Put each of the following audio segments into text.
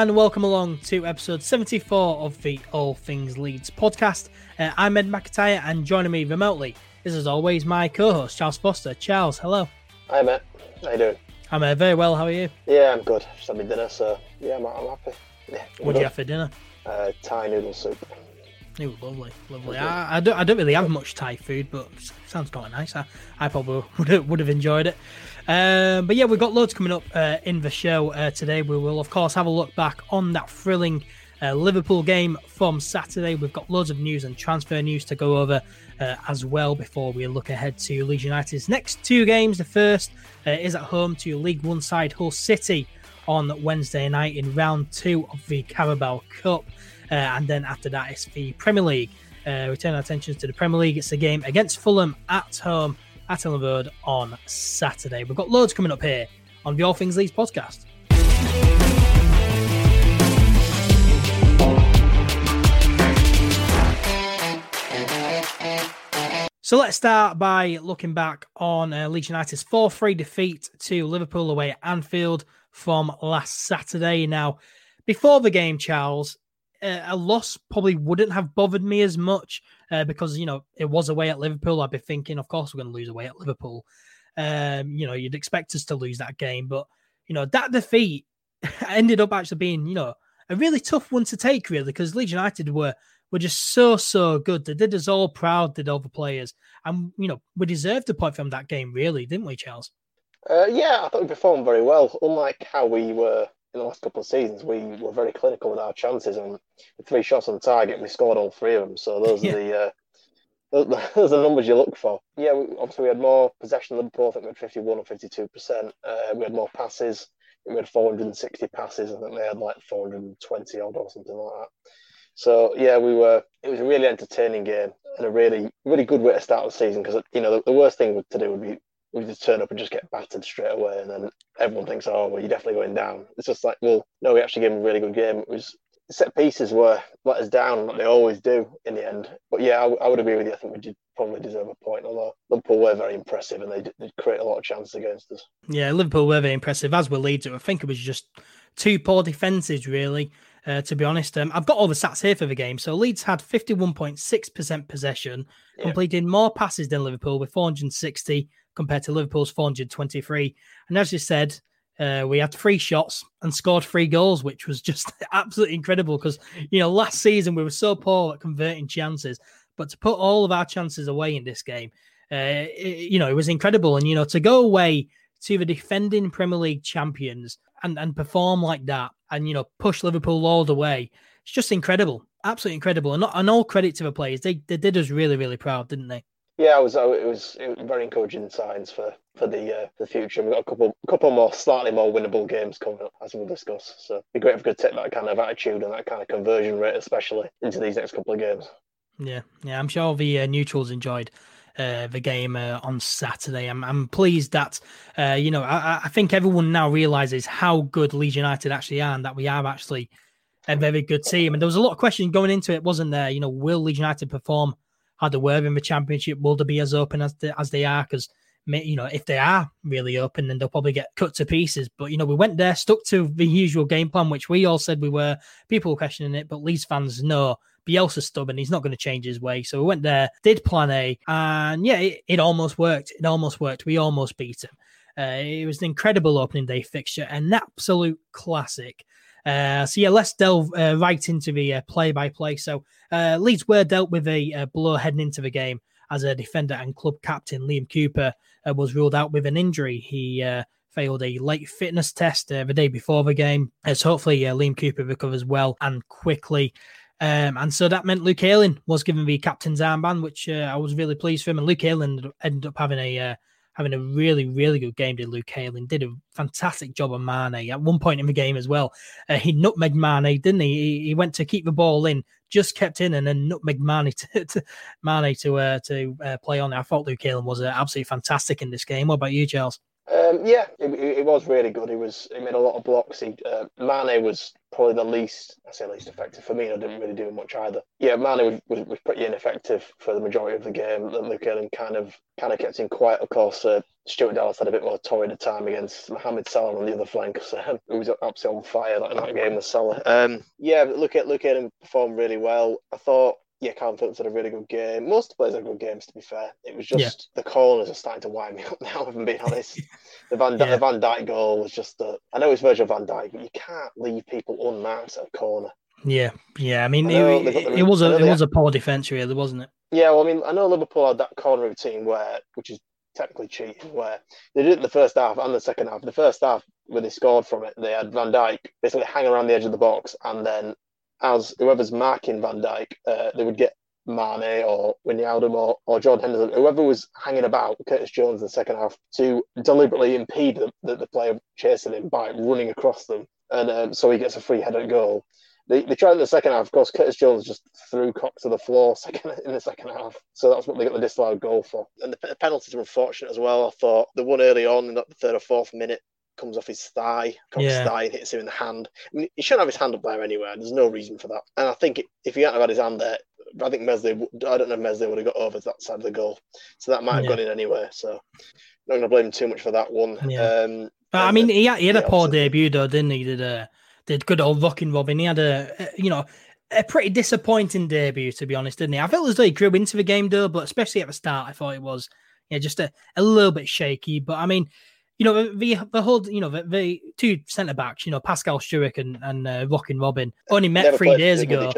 And welcome along to episode 74 of the All Things Leeds podcast. Uh, I'm Ed McIntyre and joining me remotely is, as always, my co-host Charles Foster. Charles, hello. Hi, mate. How you doing? I'm uh, very well. How are you? Yeah, I'm good. Just had my dinner, so yeah, I'm, I'm happy. Yeah, what did you have for dinner? Uh, Thai noodle soup. Ooh, lovely, lovely. I, I, don't, I don't really have much Thai food, but sounds quite nice. I, I probably would have, would have enjoyed it. Um, but yeah, we've got loads coming up uh, in the show uh, today. We will, of course, have a look back on that thrilling uh, Liverpool game from Saturday. We've got loads of news and transfer news to go over uh, as well before we look ahead to Leeds United's next two games. The first uh, is at home to League One side Hull City on Wednesday night in round two of the Carabao Cup. Uh, and then after that, it's the Premier League. we turn our attention to the Premier League. It's a game against Fulham at home at Elland Road on Saturday. We've got loads coming up here on the All Things Leeds podcast. So let's start by looking back on uh, Leeds United's 4 3 defeat to Liverpool away at Anfield from last Saturday. Now, before the game, Charles, uh, a loss probably wouldn't have bothered me as much uh, because you know it was away at Liverpool. I'd be thinking, of course, we're going to lose away at Liverpool. Um, you know, you'd expect us to lose that game, but you know that defeat ended up actually being you know a really tough one to take, really, because Leeds United were were just so so good. They did us all proud, did all the players, and you know we deserved a point from that game, really, didn't we, Charles? Uh, yeah, I thought we performed very well. Unlike how we were in the last couple of seasons, we were very clinical with our chances and three shots on target, we scored all three of them. So those yeah. are the uh, those are the numbers you look for. Yeah, we, obviously we had more possession than Liverpool. I think we had 51 or 52 percent. Uh, we had more passes. We had 460 passes. I think they had like 420 odd or something like that. So yeah, we were. It was a really entertaining game and a really, really good way to start the season because you know the, the worst thing to do would be we just turn up and just get battered straight away, and then everyone thinks, "Oh, well, you're definitely going down." It's just like, well, no, we actually gave them a really good game. It was set pieces were let us down, like they always do in the end. But yeah, I, I would agree with you. I think we did probably deserve a point, although Liverpool were very impressive and they did, did create a lot of chances against us. Yeah, Liverpool were very impressive, as were Leeds. I think it was just two poor defences, really. Uh, to be honest, um, I've got all the stats here for the game. So Leeds had 51.6% possession, yeah. completing more passes than Liverpool with 460 compared to Liverpool's 423. And as you said, uh, we had three shots and scored three goals, which was just absolutely incredible because, you know, last season we were so poor at converting chances, but to put all of our chances away in this game, uh, it, you know, it was incredible. And, you know, to go away to the defending Premier League champions and, and perform like that and, you know, push Liverpool all the way, it's just incredible. Absolutely incredible. And, not, and all credit to the players. They, they did us really, really proud, didn't they? Yeah, it was. It was, it was very encouraging signs for for the uh, the future. We've got a couple couple more slightly more winnable games coming up, as we'll discuss. So it'd be great if we could take that kind of attitude and that kind of conversion rate, especially into these next couple of games. Yeah, yeah, I'm sure the uh, neutrals enjoyed uh, the game uh, on Saturday. I'm, I'm pleased that uh, you know I, I, think everyone now realizes how good Leeds United actually are, and that we are actually a very good team. And there was a lot of questions going into it, wasn't there? You know, will Leeds United perform? Had the word in the championship. Will they be as open as they, as they are? Because you know, if they are really open, then they'll probably get cut to pieces. But you know, we went there, stuck to the usual game plan, which we all said we were. People were questioning it, but Leeds fans know Bielsa's stubborn. He's not going to change his way. So we went there, did plan A, and yeah, it, it almost worked. It almost worked. We almost beat him. Uh, it was an incredible opening day fixture, an absolute classic. Uh, so yeah, let's delve uh, right into the play by play. So uh, Leeds were dealt with a, a, blow heading into the game as a defender and club captain Liam Cooper uh, was ruled out with an injury. He uh, failed a late fitness test uh, the day before the game. so hopefully Liam Cooper recovers well and quickly. Um, and so that meant Luke Ayling was given the captain's armband, which I was really pleased for him. And Luke Ayling ended up having a having a really, really good game. Did Luke Ayling did a fantastic job on Mane at one point in the game as well. Uh, he nutmegged Mane, didn't he? he? he? went to keep the ball in, just kept in, and then nutmegged Mane to, to Mane to uh, to uh, play on. I thought Luke Ayling was uh, absolutely fantastic in this game. What about you, Charles? Um, yeah, it, it, was really good. He was he made a lot of blocks. He uh, Mane was probably the least I say least effective for me. I didn't really do much either. Yeah, Mane was, was, was pretty ineffective for the majority of the game. That Luke Ayling kind of kind of kept him quiet. Of course, uh, Stuart Dallas had a bit more torrid time against Mohamed Salah on the other flank, um, he was absolutely on fire in that game with Salah. Um, yeah, look at Luke Ayling performed really well. I thought yeah, Callum Phillips had a really good game. Most players had good games, to be fair. It was just yeah. the corners are starting to wind me up now, if I'm being honest. the Van, yeah. the Van Dijk goal was just, a, I know it's Virgil Van Dijk, but you can't leave people unmarked at a corner. Yeah, yeah. I mean, I it, it, it, was a it was a poor defence, really, wasn't it? Yeah, well, I mean, I know Liverpool had that corner routine where, which is technically cheating, where they did it the first half and the second half. The first half, when they scored from it, they had Van Dijk basically hang around the edge of the box, and then as whoever's marking Van Dijk, uh, they would get Mane or Wijnaldum or, or John Henderson, whoever was hanging about Curtis Jones in the second half, to deliberately impede the, the, the player chasing him by running across them. And um, so he gets a free header goal. They, they tried in the second half. Of course, Curtis Jones just threw Koch to the floor second in the second half. So that's what they got the disallowed goal for. And the, the penalties were unfortunate as well. I thought the one early on in the third or fourth minute comes off his thigh, comes yeah. thigh, and hits him in the hand. I mean, he shouldn't have his hand up there anywhere. There's no reason for that. And I think if he hadn't had his hand there, I think Meslier, I don't know if Meslier would have got over that side of the goal. So that might have yeah. gone in anyway. So not going to blame him too much for that one. Yeah. Um, I mean, he had, he had a poor debut though, didn't he? he? Did a did good old rocking Robin. He had a you know a pretty disappointing debut to be honest, didn't he? I felt as though he grew into the game though, but especially at the start, I thought it was yeah just a, a little bit shaky. But I mean, you know, the the whole, you know, the, the two centre backs, you know, Pascal Struijk and and uh, Rockin' Robin only met never three days ago.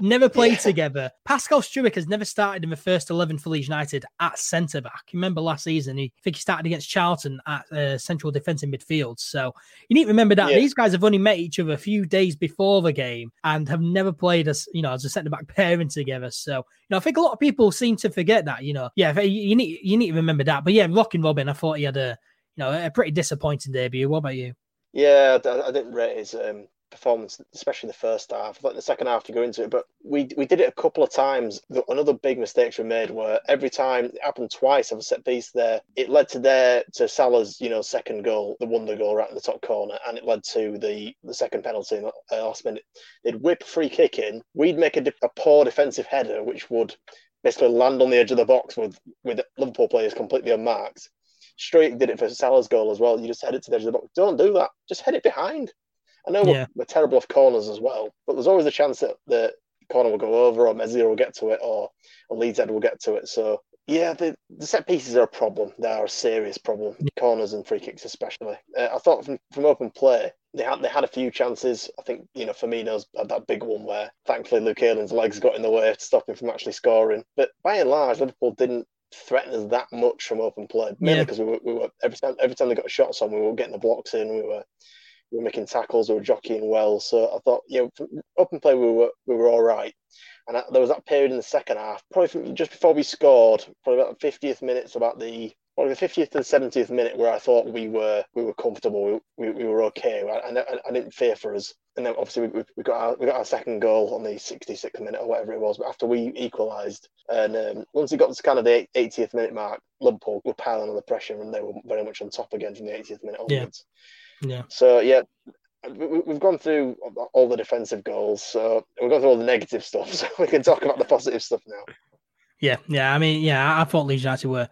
Never played yeah. together. Pascal Struijk has never started in the first eleven for Leeds United at centre back. You remember last season, he I think he started against Charlton at uh, central defensive midfield. So you need to remember that yeah. these guys have only met each other a few days before the game and have never played as you know as a centre back pairing together. So you know, I think a lot of people seem to forget that. You know, yeah, you need you need to remember that. But yeah, Rockin' Robin, I thought he had a you know, a pretty disappointing debut. What about you? Yeah, I, didn't rate his um, performance, especially the first half. Thought the second half to go into it, but we we did it a couple of times. Another big mistakes we made were every time it happened twice of a set piece there, it led to their to Salah's you know second goal, the wonder goal right in the top corner, and it led to the the second penalty in the uh, last minute. They'd whip free kick in, we'd make a, a poor defensive header, which would basically land on the edge of the box with with Liverpool players completely unmarked Struijk did it for Salah's goal as well. You just head it to the edge of the box. Don't do that. Just head it behind. I know yeah. we're, terrible off corners as well, but there's always a chance that the corner will go over or Meslier will get to it or, or Leeds Head will get to it. So, yeah, the, the set pieces are a problem. They are a serious problem. Corners and free kicks, especially. Uh, I thought from, from open play, they had they had a few chances. I think you know Firmino's had that big one where thankfully Luke Ayling's legs got in the way to stop him from actually scoring. But by and large, Liverpool didn't threaten us that much from open play. Mainly because we, were, we were every time every time they got shots on, we were getting the blocks in. We were we were making tackles. We were jockeying well. So I thought, you know, open play we were we were all right. And I, there was that period in the second half, probably from, just before we scored, probably about the 50th minutes, about the probably the 50th to the 70th minute, where I thought we were we were comfortable, we, we, we were okay. I, I, I didn't fear for us and then obviously we, we, got our, we got our second goal on the 66th minute or whatever it was. But after we equalised, and um, once it got to kind of the 80th minute mark, Liverpool were piling on the pressure, and they were very much on top again from the 80th minute onwards. Yeah. yeah. So yeah, we, have gone through all the defensive goals, so we've gone through all the negative stuff. So we can talk about the positive stuff now. Yeah, yeah. I mean, yeah, I thought Leeds United were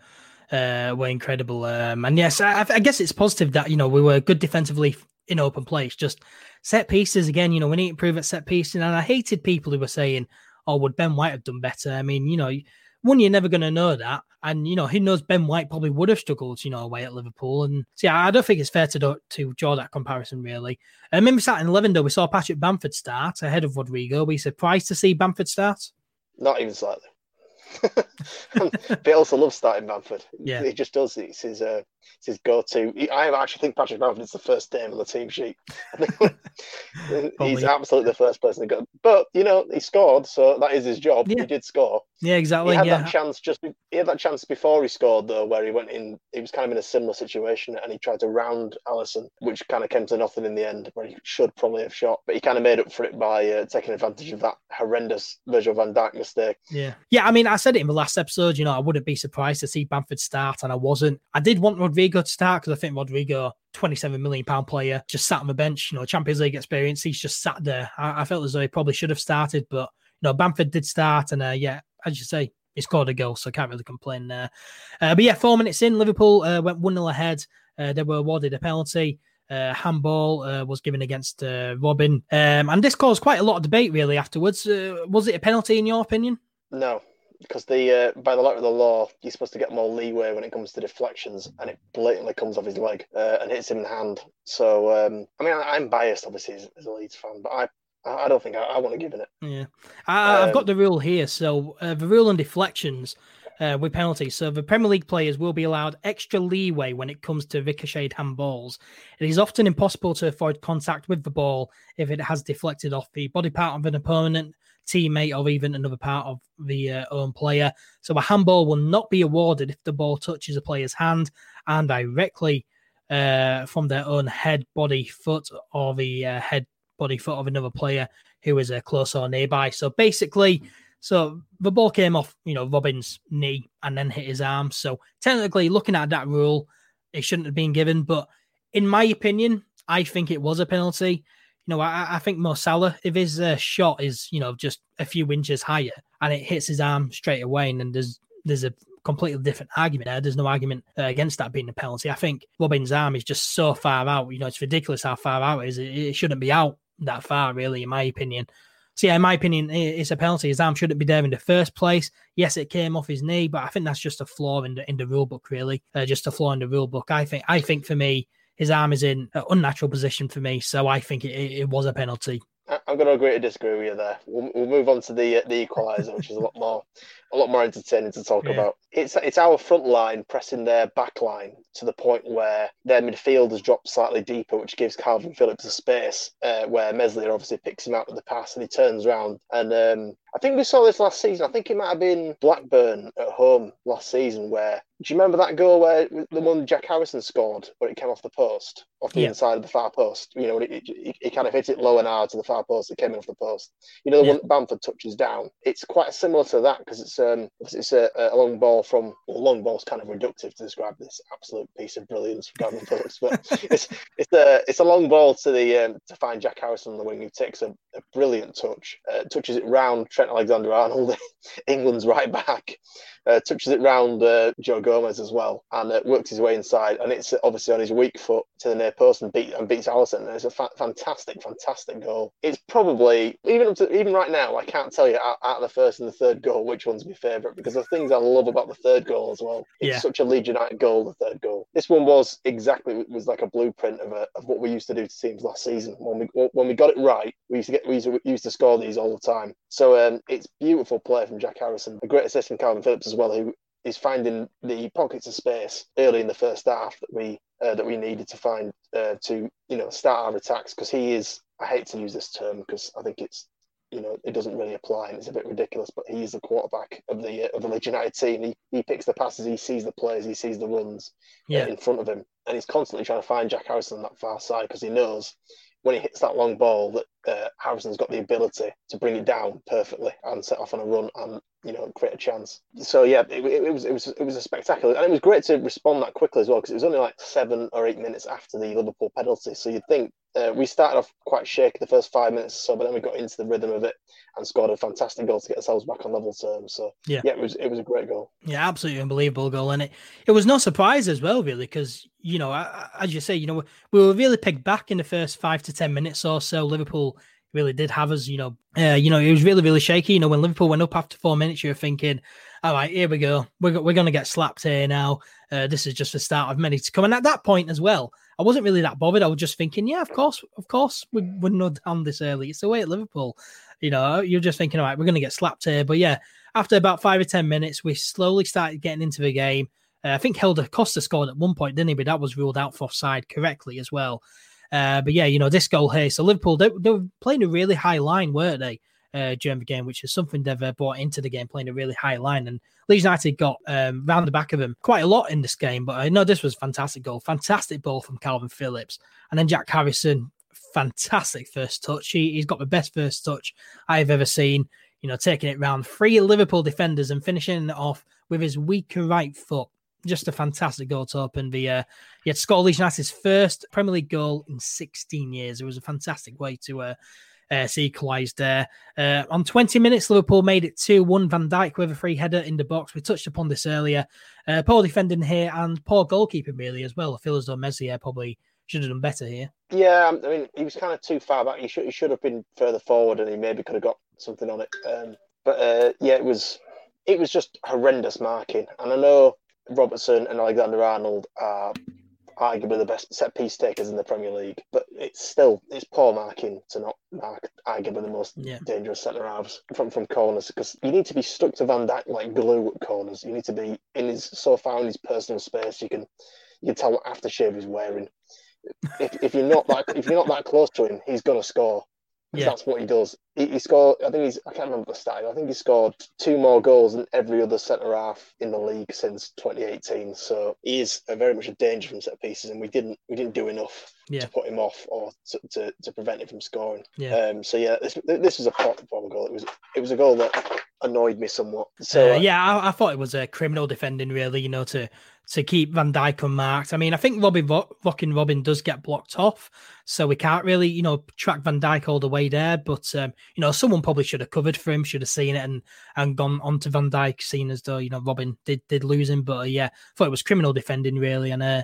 uh, were incredible, um, and yes, I, I guess it's positive that you know we were good defensively in open place. Just set pieces again. You know, we need to improve at set pieces. And I hated people who were saying, "Oh, would Ben White have done better?" I mean, you know, one, you're never going to know that, and you know, who knows? Ben White probably would have struggled, you know, away at Liverpool. And so, yeah, I don't think it's fair to do, to draw that comparison really. I remember starting eleven though. We saw Patrick Bamford start ahead of Rodrigo. Were you surprised to see Bamford start? Not even slightly. also loves starting Bamford. Yeah, he just does. It's his uh, it's his go-to. I actually think Patrick Bamford is the first name on the team sheet. he's absolutely the first person to go. But you know, he scored, so that is his job. Yeah. He did score. Yeah, exactly. He had yeah. that chance just. He had that chance before he scored, though, where he went in. He was kind of in a similar situation, and he tried to round Alisson, which kind of came to nothing in the end. Where he should probably have shot, but he kind of made up for it by uh, taking advantage of that horrendous Virgil Van Dijk mistake. Yeah, yeah. I mean, I said it in the last episode. You know, I wouldn't be surprised to see Bamford start, and I wasn't. I did want Rodrigo to start because I think Rodrigo, 27 million pound player, just sat on the bench. You know, Champions League experience. He's just sat there. I, I felt as though he probably should have started, but you know, Bamford did start, and uh, yeah, as you say, he scored a goal, so I can't really complain there. Uh, but yeah, four minutes in, Liverpool uh, went 1 0 ahead. Uh, they were awarded a penalty. Uh, handball uh, was given against uh, Robin. Um, and this caused quite a lot of debate, really, afterwards. Uh, was it a penalty, in your opinion? No, because the uh, by the letter of the law, you're supposed to get more leeway when it comes to deflections, and it blatantly comes off his leg uh, and hits him in the hand. So, um, I mean, I, am biased, obviously, as, as, a Leeds fan, but I I don't think I, I want to give it. Yeah, I, have got um, the rule here. So uh, the rule on deflections uh, with penalties. So the Premier League players will be allowed extra leeway when it comes to ricocheted handballs. It is often impossible to avoid contact with the ball if it has deflected off the body part of an opponent, teammate, or even another part of the uh, own player. So a handball will not be awarded if the ball touches a player's hand and directly uh, from their own head, body, foot, or the uh, head body foot of another player who is uh, close or nearby. So basically, so the ball came off, you know, Robin's knee and then hit his arm. So technically, looking at that rule, it shouldn't have been given. But in my opinion, I think it was a penalty. You know, I, I think Mo Salah, if his uh, shot is, you know, just a few inches higher and it hits his arm straight away, and then there's there's a completely different argument there. There's no argument uh, against that being a penalty. I think Robin's arm is just so far out. You know, it's ridiculous how far out it is. It, it shouldn't be out that far, really, in my opinion. So yeah, in my opinion, it's a penalty. His arm shouldn't be there in the first place. Yes, it came off his knee, but I think that's just a flaw in the in the rule book, really. Uh, just a flaw in the rule book. I think I think for me, his arm is in an unnatural position for me, so I think it, it was a penalty. I'm going to agree to disagree with you there. We'll, we'll move on to the the equaliser, which is a lot more a lot more entertaining to talk yeah. about. It's it's our front line pressing their back line to the point where their midfield has dropped slightly deeper, which gives Kalvin Phillips a space uh, where Meslier obviously picks him out with the pass and he turns around and um, I think we saw this last season. I think it might have been Blackburn at home last season. Where do you remember that goal where the one Jack Harrison scored, where it came off the post, off the yeah. inside of the far post? You know, it, kind of hit it low and hard to the far post. It came in off the post. You know, the yeah. one that Bamford touches down. It's quite similar to that because it's um it's a, a long ball from well, long ball's kind of reductive to describe this absolute piece of brilliance from Kalvin Phillips, but it's it's a it's a long ball to the um, to find Jack Harrison on the wing who takes a, a brilliant touch, uh, touches it round Trent Alexander Arnold, England's right back, uh, touches it round uh, Joe Gomez as well, and uh, works his way inside. And it's obviously on his weak foot to the near post and, beat, and beats Alisson. And it's a fa- fantastic, fantastic goal. It's probably even up to, even right now, I can't tell you out, out, of the first and the third goal which one's my favourite because the things I love about the third goal as well. It's yeah. such a Leeds United goal. The third goal. This one was exactly was like a blueprint of a, of what we used to do to teams last season. When we when we got it right, we used to get we used to, we used to score these all the time. So um, it's beautiful play from Jack Harrison. A great assist from Kalvin Phillips as well, who is finding the pockets of space early in the first half that we uh, that we needed to find uh, to you know start our attacks because he is I hate to use this term because I think it's you know it doesn't really apply and it's a bit ridiculous but he is the quarterback of the uh, of the Leeds United team he, he picks the passes he sees the players he sees the runs uh, yeah. in front of him and he's constantly trying to find Jack Harrison on that far side because he knows when he hits that long ball that uh, Harrison's got the ability to bring it down perfectly and set off on a run and you know create a chance. So yeah, it, it, was it was it was a spectacular and it was great to respond that quickly as well because it was only like seven or eight minutes after the Liverpool penalty. So you'd think uh, we started off quite shaky the first five minutes or so, but then we got into the rhythm of it and scored a fantastic goal to get ourselves back on level terms. So yeah, yeah it was it was a great goal. Yeah, absolutely unbelievable goal, and it it was no surprise as well, really, because you know, as you say, you know, we were really pegged back in the first five to ten minutes or so. Liverpool really did have us, you know, uh, you know, it was really really shaky. You know, when Liverpool went up after four minutes, you were thinking, all right, here we go, we're we're going to get slapped here now. Uh, this is just the start of many to come. And at that point as well, I wasn't really that bothered. I was just thinking, yeah, of course, of course, we would not down this early. It's the way at Liverpool. You know, you're just thinking, all right, we're going to get slapped here. But yeah, after about five or 10 minutes, we slowly started getting into the game. Uh, I think Helder Costa scored at one point, didn't he? But that was ruled out for offside correctly as well. Uh, but yeah, you know, this goal here. So Liverpool, they, they were playing a really high line, weren't they? uh, during the game, which is something they've uh, brought into the game, playing a really high line. And Leeds United got um, round the back of them quite a lot in this game. But I know this was fantastic goal, fantastic ball from Kalvin Phillips, and then Jack Harrison, fantastic first touch. He, he's got the best first touch I've ever seen. You know, taking it round three Liverpool defenders and finishing it off with his weaker right foot. Just a fantastic goal to open the. Uh, yeah, to score Leeds United's first Premier League goal in 16 years. It was a fantastic way to. Uh, uh, equalised there. Uh, on 20 minutes, Liverpool made it 2 1. Van Dijk with a free header in the box. We touched upon this earlier. Uh, poor defending here and poor goalkeeping, really, as well. I feel as though Meslier probably should have done better here. Yeah, I mean, he was kind of too far back. He should, he should have been further forward and he maybe could have got something on it. Um, but uh, yeah, it was it was just horrendous marking. And I know Robertson and Alexander Arnold are arguably the best set piece takers in the Premier League, but it's still it's poor marking to not mark arguably the most yeah. dangerous centre halves from from corners because you need to be stuck to Van Dijk like glue at corners. You need to be in his so far in his personal space. You can you can tell what aftershave he's wearing. If, if you're not that if you're not that close to him, he's gonna score. Yeah. That's what he does. He, he, scored. I think he's. I can't remember the stat. I think he scored two more goals than every other centre half in the league since 2018. So he is a very much a danger from set pieces, and we didn't we didn't do enough yeah. to put him off or to, to, to prevent him from scoring. Yeah. Um, so yeah, this this was a poor, goal. It was it was a goal that annoyed me somewhat. So uh, yeah, I, I, thought it was a criminal defending, really. You know, to to keep Van Dijk unmarked. I mean, I think Robbie fucking Robin does get blocked off, so we can't really, you know, track Van Dijk all the way there. But um, you know, someone probably should have covered for him, should have seen it and and gone on to Van Dijk, seen as though you know Robin did did lose him. But uh, yeah, thought it was criminal defending really, and uh,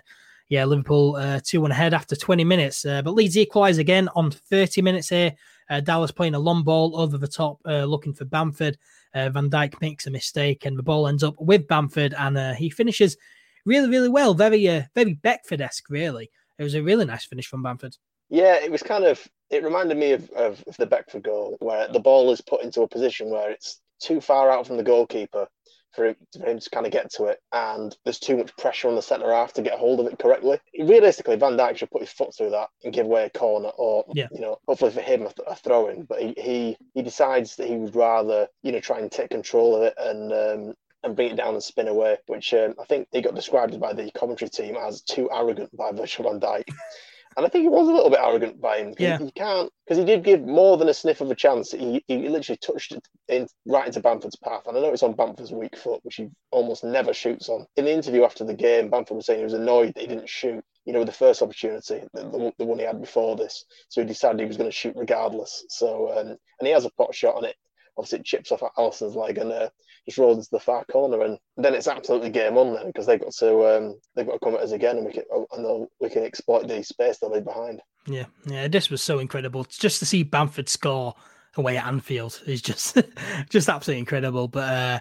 yeah, Liverpool uh, two one ahead after 20 minutes. Uh, but Leeds equalise again on 30 minutes here. Uh, Dallas playing a long ball over the top, uh, looking for Bamford. Uh, Van Dijk makes a mistake, and the ball ends up with Bamford, and uh, he finishes really, really well. Very, uh, very Beckford esque, really. It was a really nice finish from Bamford. Yeah, it was kind of. It reminded me of, of the Beckford goal, where the ball is put into a position where it's too far out from the goalkeeper for him, for him to kind of get to it, and there's too much pressure on the centre half to get hold of it correctly. Realistically, Van Dijk should put his foot through that and give away a corner, or yeah. you know, hopefully for him a, th- a throw in. But he, he he decides that he would rather you know try and take control of it and um, and bring it down and spin away, which um, I think they got described by the commentary team as too arrogant by Virgil van Dijk. And I think he was a little bit arrogant by him. Yeah. He, can't because he did give more than a sniff of a chance. He, he literally touched it in right into Bamford's path. And I know it's on Bamford's weak foot, which he almost never shoots on. In the interview after the game, Bamford was saying he was annoyed that he didn't shoot. You know, the first opportunity, the, the, the one he had before this, so he decided he was going to shoot regardless. So, um, and he has a pot shot on it. Obviously, it chips off Alisson's leg, and uh, just rolls into the far corner, and then it's absolutely game on then because they've got to um, they've got to come at us again, and we can and we can exploit the space they leave behind. Yeah, yeah, this was so incredible just to see Bamford score away at Anfield is just just absolutely incredible. But uh,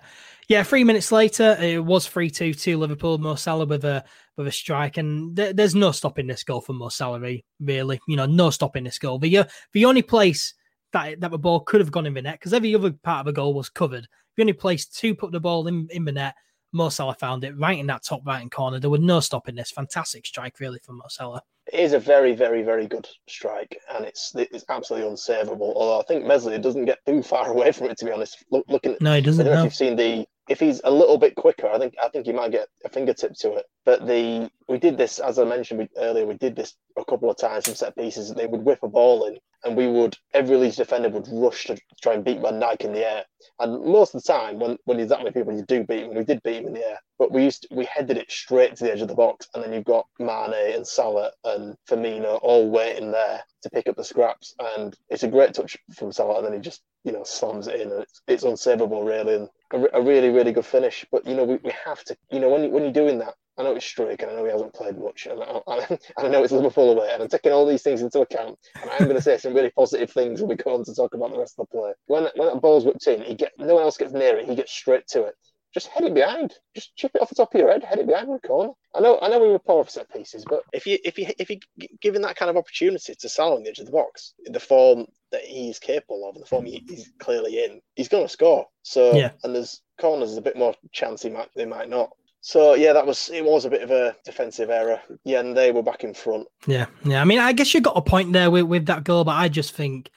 yeah, three minutes later, it was three two to Liverpool. Mo Salah with a with a strike, and th- there's no stopping this goal for Mo Salah. Really, you know, no stopping this goal. The uh, the only place that that the ball could have gone in the net because every other part of the goal was covered. The only place to put the ball in, in the net, Mo Salah found it right in that top right hand corner. There was no stopping this. Fantastic strike, really, from Mo Salah. It is a very, very, very good strike, and it's it's absolutely unsavable. Although I think Meslier doesn't get too far away from it, to be honest. Look, looking, no, he doesn't. I don't know, if you've seen the if he's a little bit quicker, I think I think he might get a fingertip to it. But the we did this as I mentioned earlier. We did this a couple of times from set pieces. They would whip a ball in, and we would every Leeds defender would rush to try and beat Van Dijk in the air. And most of the time, when when there's that many people, you do beat him. We did beat him in the air, but we used to, we headed it straight to the edge of the box, and then you've got Mane and Salah and Firmino all waiting there to pick up the scraps. And it's a great touch from Salah, and then he just you know slams it in, and it's it's unsavable really. And a, a really, really good finish. But you know, we, we have to. You know, when when you're doing that, I know it's Struijk, and I know he hasn't played much, and I, and I know it's Liverpool away, and I'm taking all these things into account. And I'm going to say some really positive things when we go on to talk about the rest of the play. When when that ball's whipped in, he get no one else gets near it. He gets straight to it just head it behind. Just chip it off the top of your head, head it behind the corner. I know, I know we were poor for set pieces, but if you if you if you given that kind of opportunity to Salah on the edge of the box in the form that he's capable of, in the form he's clearly in, he's going to score. So yeah. and there's corners a bit more chance he might they might not. So yeah, that was it. Was a bit of a defensive error. Yeah, and they were back in front. Yeah, yeah. I mean, I guess you got a point there with, with that goal, but I just think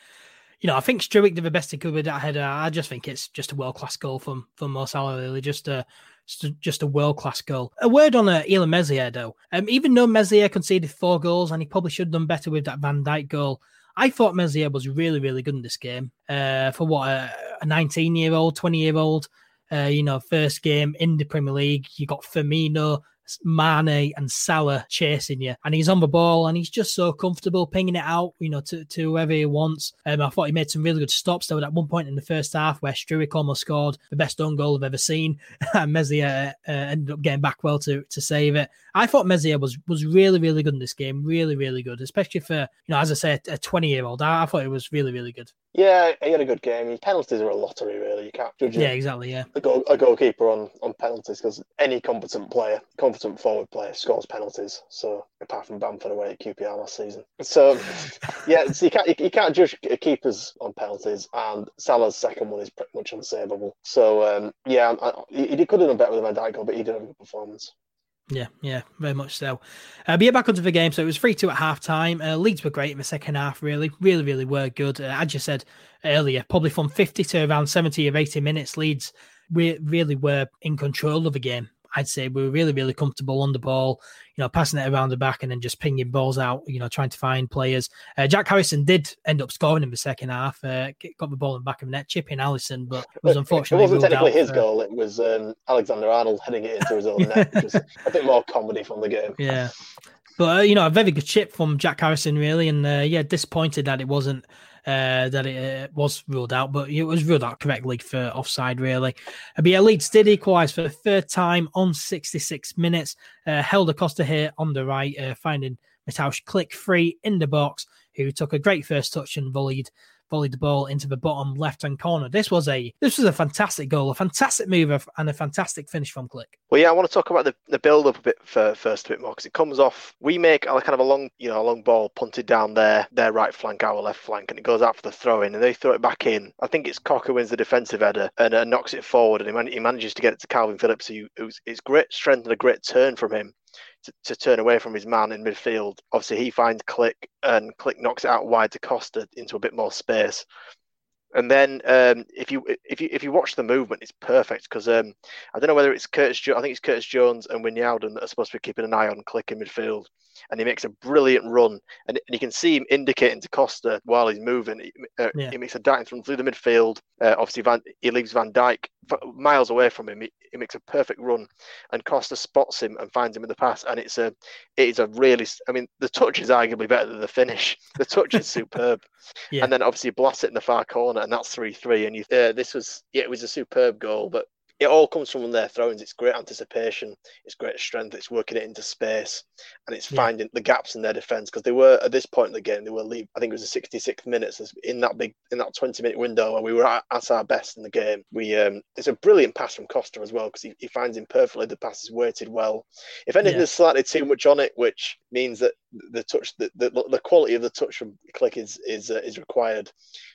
you know, I think Struijk did the best he could with that header. I just think it's just a world class goal from from Mo Salah. Really, just a just a world class goal. A word on uh, Illan Meslier though. Um, even though Meslier conceded four goals and he probably should have done better with that Van Dijk goal, I thought Meslier was really really good in this game. Uh, for what a 19 year old, 20 year old. Uh, you know, first game in the Premier League, you got Firmino Mane and Salah chasing you, and he's on the ball and he's just so comfortable pinging it out, you know, to, to whoever he wants. Um, I thought he made some really good stops. There at one point in the first half where Struijk almost scored the best own goal I've ever seen, and Meslier uh, ended up getting back well to to save it. I thought Meslier was was really really good in this game, really really good, especially for you know as I say a 20 year old. I, I thought it was really really good. Yeah, he had a good game. Penalties are a lottery, really. You can't judge yeah, exactly. Yeah, a, goal, a goalkeeper on, on penalties because any competent player, competent forward player, scores penalties. So apart from Bamford away at QPR last season, so yeah, so you can't you, you, can't judge keepers on penalties. And Salah's second one is pretty much unsavable. So um, yeah, I, he, he could have done better with the Van Dijk goal, but he did have a good performance. Yeah, yeah, very much so. Uh, but yeah, back onto the game. So it was 3 2 at half time. Uh, Leeds were great in the second half, really, really, really were good. Uh, as you said earlier, probably from 50 to around 70 or 80 minutes, Leeds we really were in control of the game. I'd say we were really, really comfortable on the ball, you know, passing it around the back and then just pinging balls out, you know, trying to find players. Uh, Jack Harrison did end up scoring in the second half, uh, got the ball in the back of the net, chipping Alisson, but was unfortunately. It wasn't technically his for... goal, it was um, Alexander Arnold heading it into his own net, which a bit more comedy from the game. Yeah. But, uh, you know, a very good chip from Jack Harrison, really. And uh, yeah, disappointed that it wasn't uh, that it uh, was ruled out, but it was ruled out correctly for offside, really. Uh, but yeah, Leeds did equalise for the third time on 66 minutes. Uh, Helder Costa here on the right, uh, finding Mateusz Klich free in the box, who took a great first touch and volleyed volleyed the ball into the bottom left hand corner. This was a this was a fantastic goal, a fantastic move, and a fantastic finish from Klich. Well, yeah, I want to talk about the, the build up a bit for, first a bit more because it comes off. We make a kind of a long, you know, a long ball punted down their their right flank, our left flank, and it goes out for the throw in, and they throw it back in. I think it's Cocker wins the defensive header and uh, knocks it forward, and he, man- he, manages to get it to Kalvin Phillips. Who, it's great strength and a great turn from him to, turn away from his man in midfield. Obviously, he finds Klich, and Klich knocks it out wide to Costa into a bit more space. And then um, if you if you if you watch the movement, it's perfect because um, I don't know whether it's Curtis. Jo- I think it's Curtis Jones and Wijnaldum that are supposed to be keeping an eye on Klich in midfield, and he makes a brilliant run, and, and you can see him indicating to Costa while he's moving. He, uh, yeah. he makes a darting run through the midfield. Uh, obviously, Van, he leaves Van Dijk miles away from him. He, he, makes a perfect run, and Costa spots him and finds him in the pass. And it's a, it is a really. I mean, the touch is arguably better than the finish. The touch is superb, yeah. and then obviously blast it in the far corner, and that's three three. And you, uh, this was, yeah, it was a superb goal. But it all comes from their throws. It's great anticipation, it's great strength, it's working it into space, and it's yeah. finding the gaps in their defense because they were at this point in the game they were leave. I think it was the 66th minute in that big in that 20 minute window where we were at, at our best in the game. We um, it's a brilliant pass from Costa as well because he, he finds him perfectly. The pass is weighted well. If anything, yeah. there's slightly too much on it, which means that the touch, the, the, the quality of the touch from Klich is is uh, is required.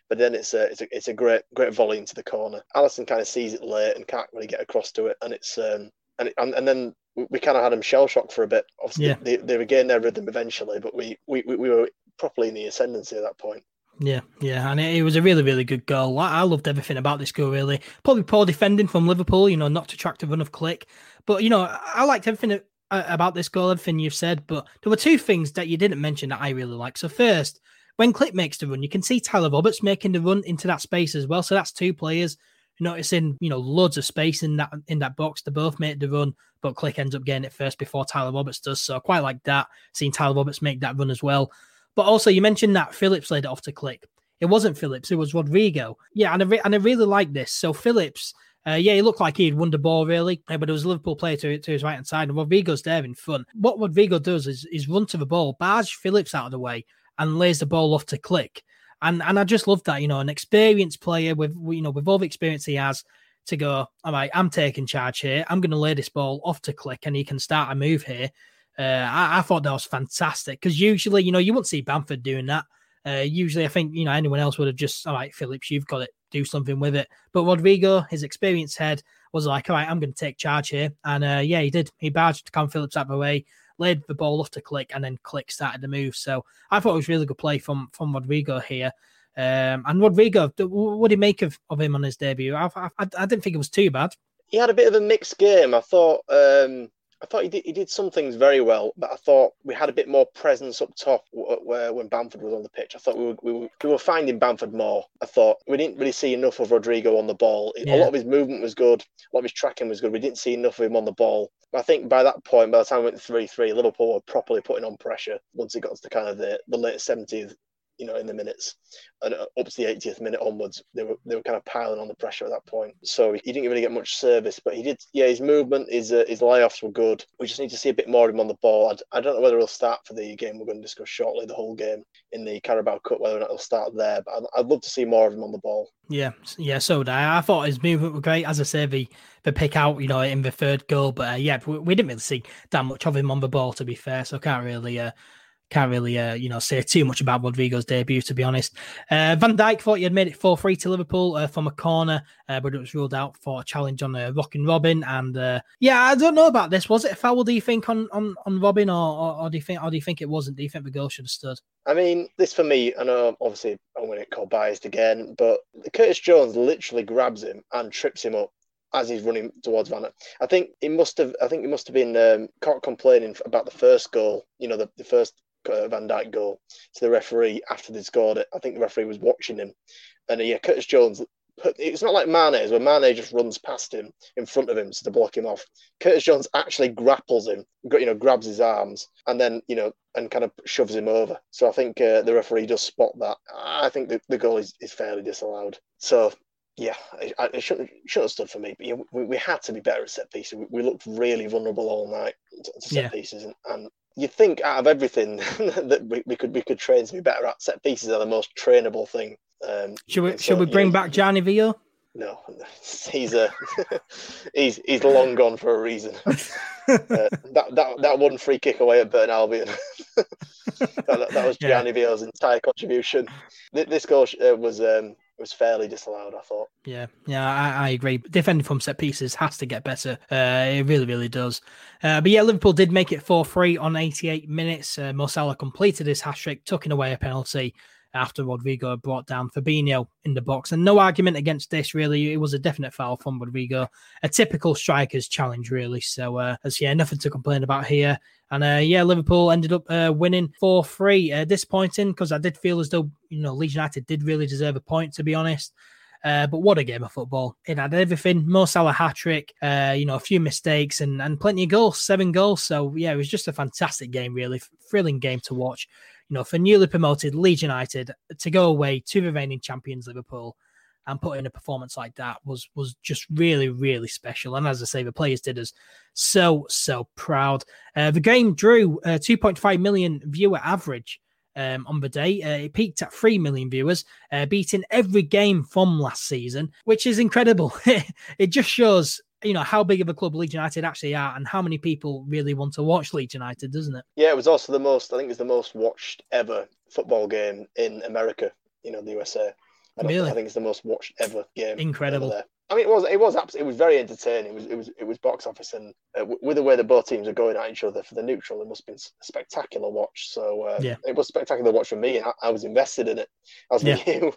But then it's a it's a it's a great great volley into the corner. Alisson kind of sees it late and can't really get across to it, and it's um and and, and then we kind of had him shell shock for a bit. Obviously, yeah. they, they regained their rhythm eventually, but we, we we were properly in the ascendancy at that point. Yeah, yeah, and it, it, was a really, really good goal. I, I, loved everything about this goal. Really, probably poor defending from Liverpool. You know, not to track to run of Klich, but you know, I liked everything about this goal, everything you've said. But there were two things that you didn't mention that I really like. So first, when Klich makes the run, you can see Tyler Roberts making the run into that space as well. So that's two players noticing, you know, loads of space in that in that box. They both make the run, but Klich ends up getting it first before Tyler Roberts does. So I quite like that, seeing Tyler Roberts make that run as well. But also, you mentioned that Phillips laid it off to Klich. It wasn't Phillips, it was Rodrigo. Yeah, and I, re- and I really like this. So Phillips, uh, yeah, he looked like he'd won the ball really, uh, but it was a Liverpool player to, to his right hand side, and Rodrigo's there in front. What Rodrigo does is, is run to the ball, barge Phillips out of the way, and lays the ball off to Klich. And and I just love that, you know, an experienced player with you know with all the experience he has to go, all right, I'm taking charge here. I'm going to lay this ball off to Klich, and he can start a move here. Uh, I, I, thought that was fantastic because usually, you know, you wouldn't see Bamford doing that. Uh, usually, I think you know anyone else would have just, all right, Phillips, you've got it, do something with it. But Rodrigo, his experienced head, was like, all right, I'm going to take charge here, and uh, yeah, he did. He barged Cam Phillips out of the way, laid the ball off to Klich, and then Klich started the move. So I thought it was really good play from from Rodrigo here. Um, and Rodrigo, what did you make of, of him on his debut? I, I, I, didn't think it was too bad. He had a bit of a mixed game. I thought um, I thought he did, he did some things very well, but I thought we had a bit more presence up top where when Bamford was on the pitch. I thought we were, we were, we were finding Bamford more. I thought we didn't really see enough of Rodrigo on the ball. Yeah. A lot of his movement was good, a lot of his tracking was good. We didn't see enough of him on the ball. I think by that point, by the time we went 3 3, Liverpool were properly putting on pressure once it got to the kind of the, the late 70th, you know, in the minutes, and up to the 80th minute onwards, they were they were kind of piling on the pressure at that point. So he didn't really get much service, but he did. Yeah, his movement, his uh, his layoffs were good. We just need to see a bit more of him on the ball. I, I don't know whether he'll start for the game we're going to discuss shortly, the whole game in the Carabao Cup, whether or not he'll start there. But I'd, I'd love to see more of him on the ball. Yeah, yeah. So I. I thought his movement was great. As I say, the the pick out, you know, in the third goal. But uh, yeah, we, we, didn't really see that much of him on the ball, to be fair. So can't really. Uh, can't really, uh, you know, say too much about Rodrigo's debut, to be honest. Uh, Van Dijk thought he had made it 4 3 to Liverpool uh, from a corner, uh, but it was ruled out for a challenge on uh, Rockin' Robin. And uh, yeah, I don't know about this. Was it a foul, do you think, on, on, on Robin, or, or, or, do you think, or do you think it wasn't? Do you think the goal should have stood? I mean, this for me, I know obviously I'm going to get called biased again, but Curtis Jones literally grabs him and trips him up as he's running towards Van. I think he must have. I think he must have been um, caught complaining about the first goal. You know, the, the first uh, Van Dijk goal to the referee after they scored it. I think the referee was watching him, and uh, yeah, Curtis Jones. It's not like Mane, where Mane just runs past him in front of him so to block him off. Curtis Jones actually grapples him, you know, grabs his arms, and then you know, and kind of shoves him over. So I think uh, the referee does spot that. I think the, the goal is, is fairly disallowed. So yeah, it, it shouldn't shouldn't have stood for me. But yeah, we, we had to be better at set pieces. We, we looked really vulnerable all night to, to set yeah. pieces, and, and you think out of everything that we, we, could we could train to be better at set pieces are the most trainable thing. Um, should we so, should we bring back Gianni Vio? No, he's a he's he's long gone for a reason. uh, that that that one free kick away at Burton Albion, that, that, was Gianni yeah. Vio's entire contribution. This goal uh, was um, was fairly disallowed. I thought. Yeah, yeah, I, I, agree. Defending from set pieces has to get better. Uh, it really, really does. Uh, but yeah, Liverpool did make it four three on eighty eight minutes. Uh, Mo Salah completed his hat trick, tucking away a penalty after Rodrigo brought down Fabinho in the box. And no argument against this, really. It was a definite foul from Rodrigo. A typical striker's challenge, really. So, uh, as yeah, nothing to complain about here. And uh, yeah, Liverpool ended up uh, winning 4 3. Uh, disappointing because I did feel as though, you know, Leeds United did really deserve a point, to be honest. Uh, but what a game of football! It had everything. Mo Salah hat trick, uh, you know, a few mistakes and and plenty of goals, seven goals. So yeah, it was just a fantastic game, really thrilling game to watch you know, for newly promoted Leeds United to go away to the reigning champions Liverpool and put in a performance like that was was just really really special. And as I say, the players did us so so proud. Uh, the game drew uh, 2.5 million viewer average. Um, on the day. Uh, it peaked at 3 million viewers, uh, beating every game from last season, which is incredible. it just shows you know how big of a club Leeds United actually are and how many people really want to watch Leeds United, doesn't it? Yeah, it was also the most. I think it's the most watched ever football game in America. You know, the USA. I, really? I think it's the most watched ever game. Incredible. I mean, it was it was absolutely, it was very entertaining. It was it was it was box office, and uh, with the way that both teams are going at each other for the neutral, it must have been a spectacular watch. So uh, yeah, it was spectacular watch for me, and I, I was invested in it as yeah. you.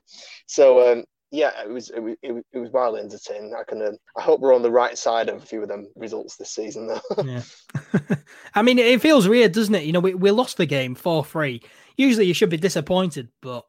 So um, yeah, it was it was, it was wildly entertaining. I can uh, I hope we're on the right side of a few of them results this season though. yeah, I mean it feels weird, doesn't it? You know, we, we lost the game four three. Usually you should be disappointed, but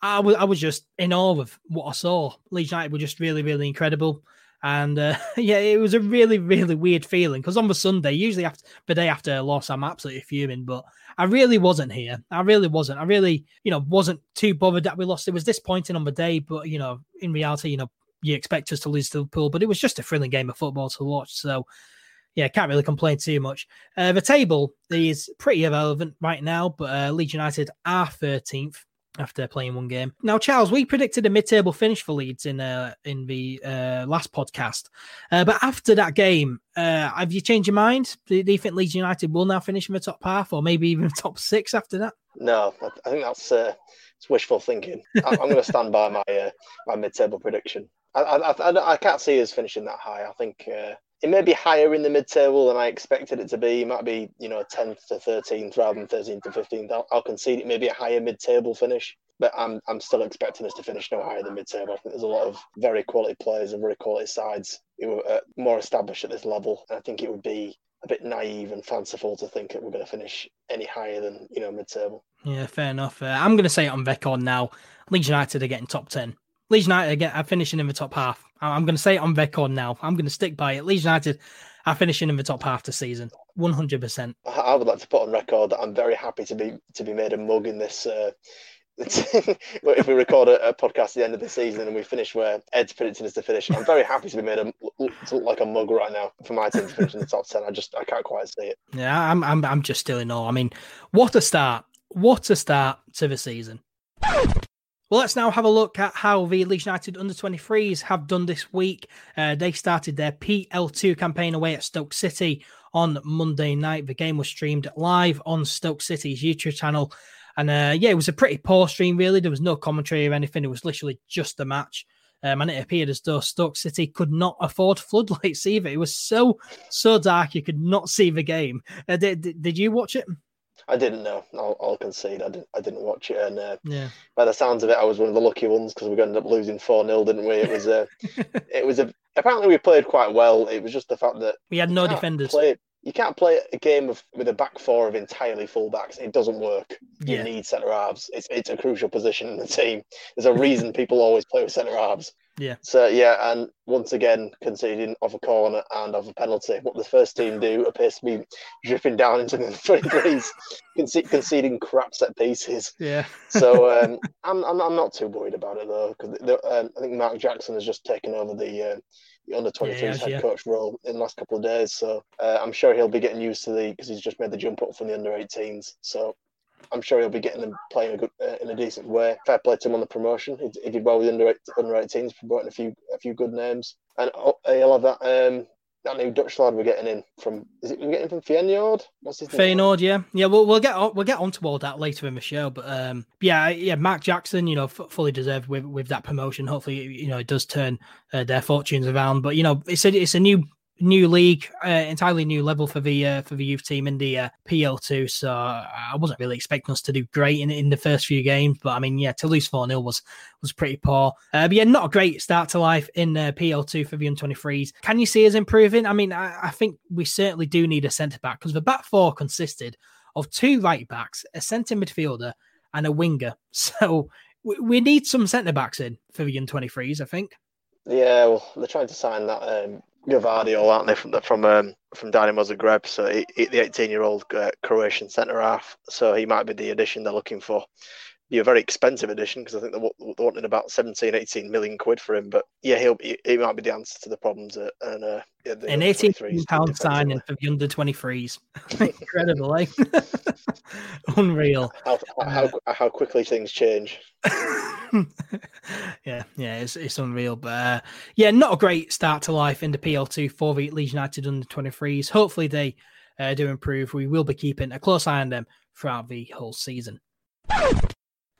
I was I was just in awe of what I saw. Leeds United were just really really incredible. And uh, yeah, it was a really, really weird feeling because on the Sunday, usually after the day after a loss, I'm absolutely fuming. But I really wasn't here. I really wasn't. I really, you know, wasn't too bothered that we lost. It was disappointing on the day, but you know, in reality, you know, you expect us to lose to Liverpool, but it was just a thrilling game of football to watch. So yeah, can't really complain too much. Uh, the table is pretty irrelevant right now, but uh, Leeds United are 13th after playing one game. Now, Charles, we predicted a mid-table finish for Leeds in uh, in the uh, last podcast, uh, but after that game, uh, have you changed your mind? Do, you think Leeds United will now finish in the top half, or maybe even top six after that? No, I think that's uh, it's wishful thinking. I, am going to stand by my uh, my mid-table prediction. I, I, I, I, can't see us finishing that high. I think it may be higher in the mid-table than I expected it to be. It might be, you know, 10th to 13th rather than 13th to 15th. I'll, I'll concede it may be a higher mid-table finish, but I'm I'm still expecting us to finish no higher than mid-table. I think there's a lot of very quality players and very quality sides who are uh, more established at this level. And I think it would be a bit naive and fanciful to think that we're going to finish any higher than you know mid-table. Yeah, fair enough. Uh, I'm going to say it on record now. Leeds United are getting top ten. Leeds United are, get, are finishing in the top half. I'm going to say it on record now. I'm going to stick by it. Leeds United are finishing in the top half the season. 100%. I would like to put on record that I'm very happy to be to be made a mug in this uh, if we record a, a, podcast at the end of the season and we finish where Ed's predicting us to finish, I'm very happy to be made a, to look like a mug right now for my team to finish in the top ten. I just I can't quite see it. Yeah, I'm I'm I'm just still in awe. I mean, what a start! What a start to the season. Well, let's now have a look at how the Leeds United under 23s have done this week. Uh, they started their PL2 campaign away at Stoke City on Monday night. The game was streamed live on Stoke City's YouTube channel. And uh, yeah, it was a pretty poor stream, really. There was no commentary or anything. It was literally just a match. Um, and it appeared as though Stoke City could not afford floodlights either. It was so, so dark you could not see the game. Uh, did, did you watch it? I didn't know. I'll, I'll, concede. I didn't. I didn't watch it, and uh, yeah. by the sounds of it, I was one of the lucky ones because we ended up losing four 0 didn't we? It was a. it was a. Apparently, we played quite well. It was just the fact that we had no defenders. Play, you can't play a game of with a back four of entirely fullbacks. It doesn't work. You yeah. need centre halves. It's it's a crucial position in the team. There's a reason people always play with centre halves. Yeah. So yeah, and once again conceding off a corner and off a penalty. What the first team do appears to be dripping down into the 23s, conceding crap set pieces. Yeah. so um, I'm, I'm I'm not too worried about it though because um, I think Mark Jackson has just taken over the. Uh, the under 23s yeah, head yeah. coach role in the last couple of days. So uh, I'm sure he'll be getting used to the because he's just made the jump up from the under 18s. So I'm sure he'll be getting them playing a good uh, in a decent way. Fair play to him on the promotion. He, he did well with under under 18s, promoting a few a few good names, and oh, he'll have that um, that new Dutch lad we're getting in from is it we're getting from Feyenoord? What's his Feyenoord, yeah, yeah. We'll we'll get on, we'll get onto all that later in the show, but um, yeah, yeah. Mark Jackson, you know, f- fully deserved with with that promotion. Hopefully, you know, it does turn uh, their fortunes around. But you know, it's a it's a new new league, uh, entirely new level for the uh, for the youth team in the uh, PL2. So I wasn't really expecting us to do great in in the first few games, but I mean, yeah, to lose four 0 was was pretty poor. Uh, but yeah, not a great start to life in uh, PL2 for the U23s. Can you see us improving? I mean, I, I think we certainly do need a centre back because the back four consisted of two right backs, a centre midfielder, and a winger. So we, we need some centre backs in for the U23s, I think. Yeah, well, they're trying to sign that um, Gvardiol, aren't they, from from um, from Dinamo Zagreb? So he, he, the 18-year-old uh, Croatian centre half. So he might be the addition they're looking for. Be a very expensive addition because I think they're, they're, wanting about 17, 18 million quid for him. But yeah, he'll he, he might be the answer to the problems. At, and uh, yeah, an 18 pound signing for the under 23s. Incredible, eh? Unreal. How, how, how quickly things change. yeah, yeah, it's, it's unreal. But uh, yeah, not a great start to life in the PL2 for the Leeds United under 23s. Hopefully, they uh, do improve. We will be keeping a close eye on them throughout the whole season.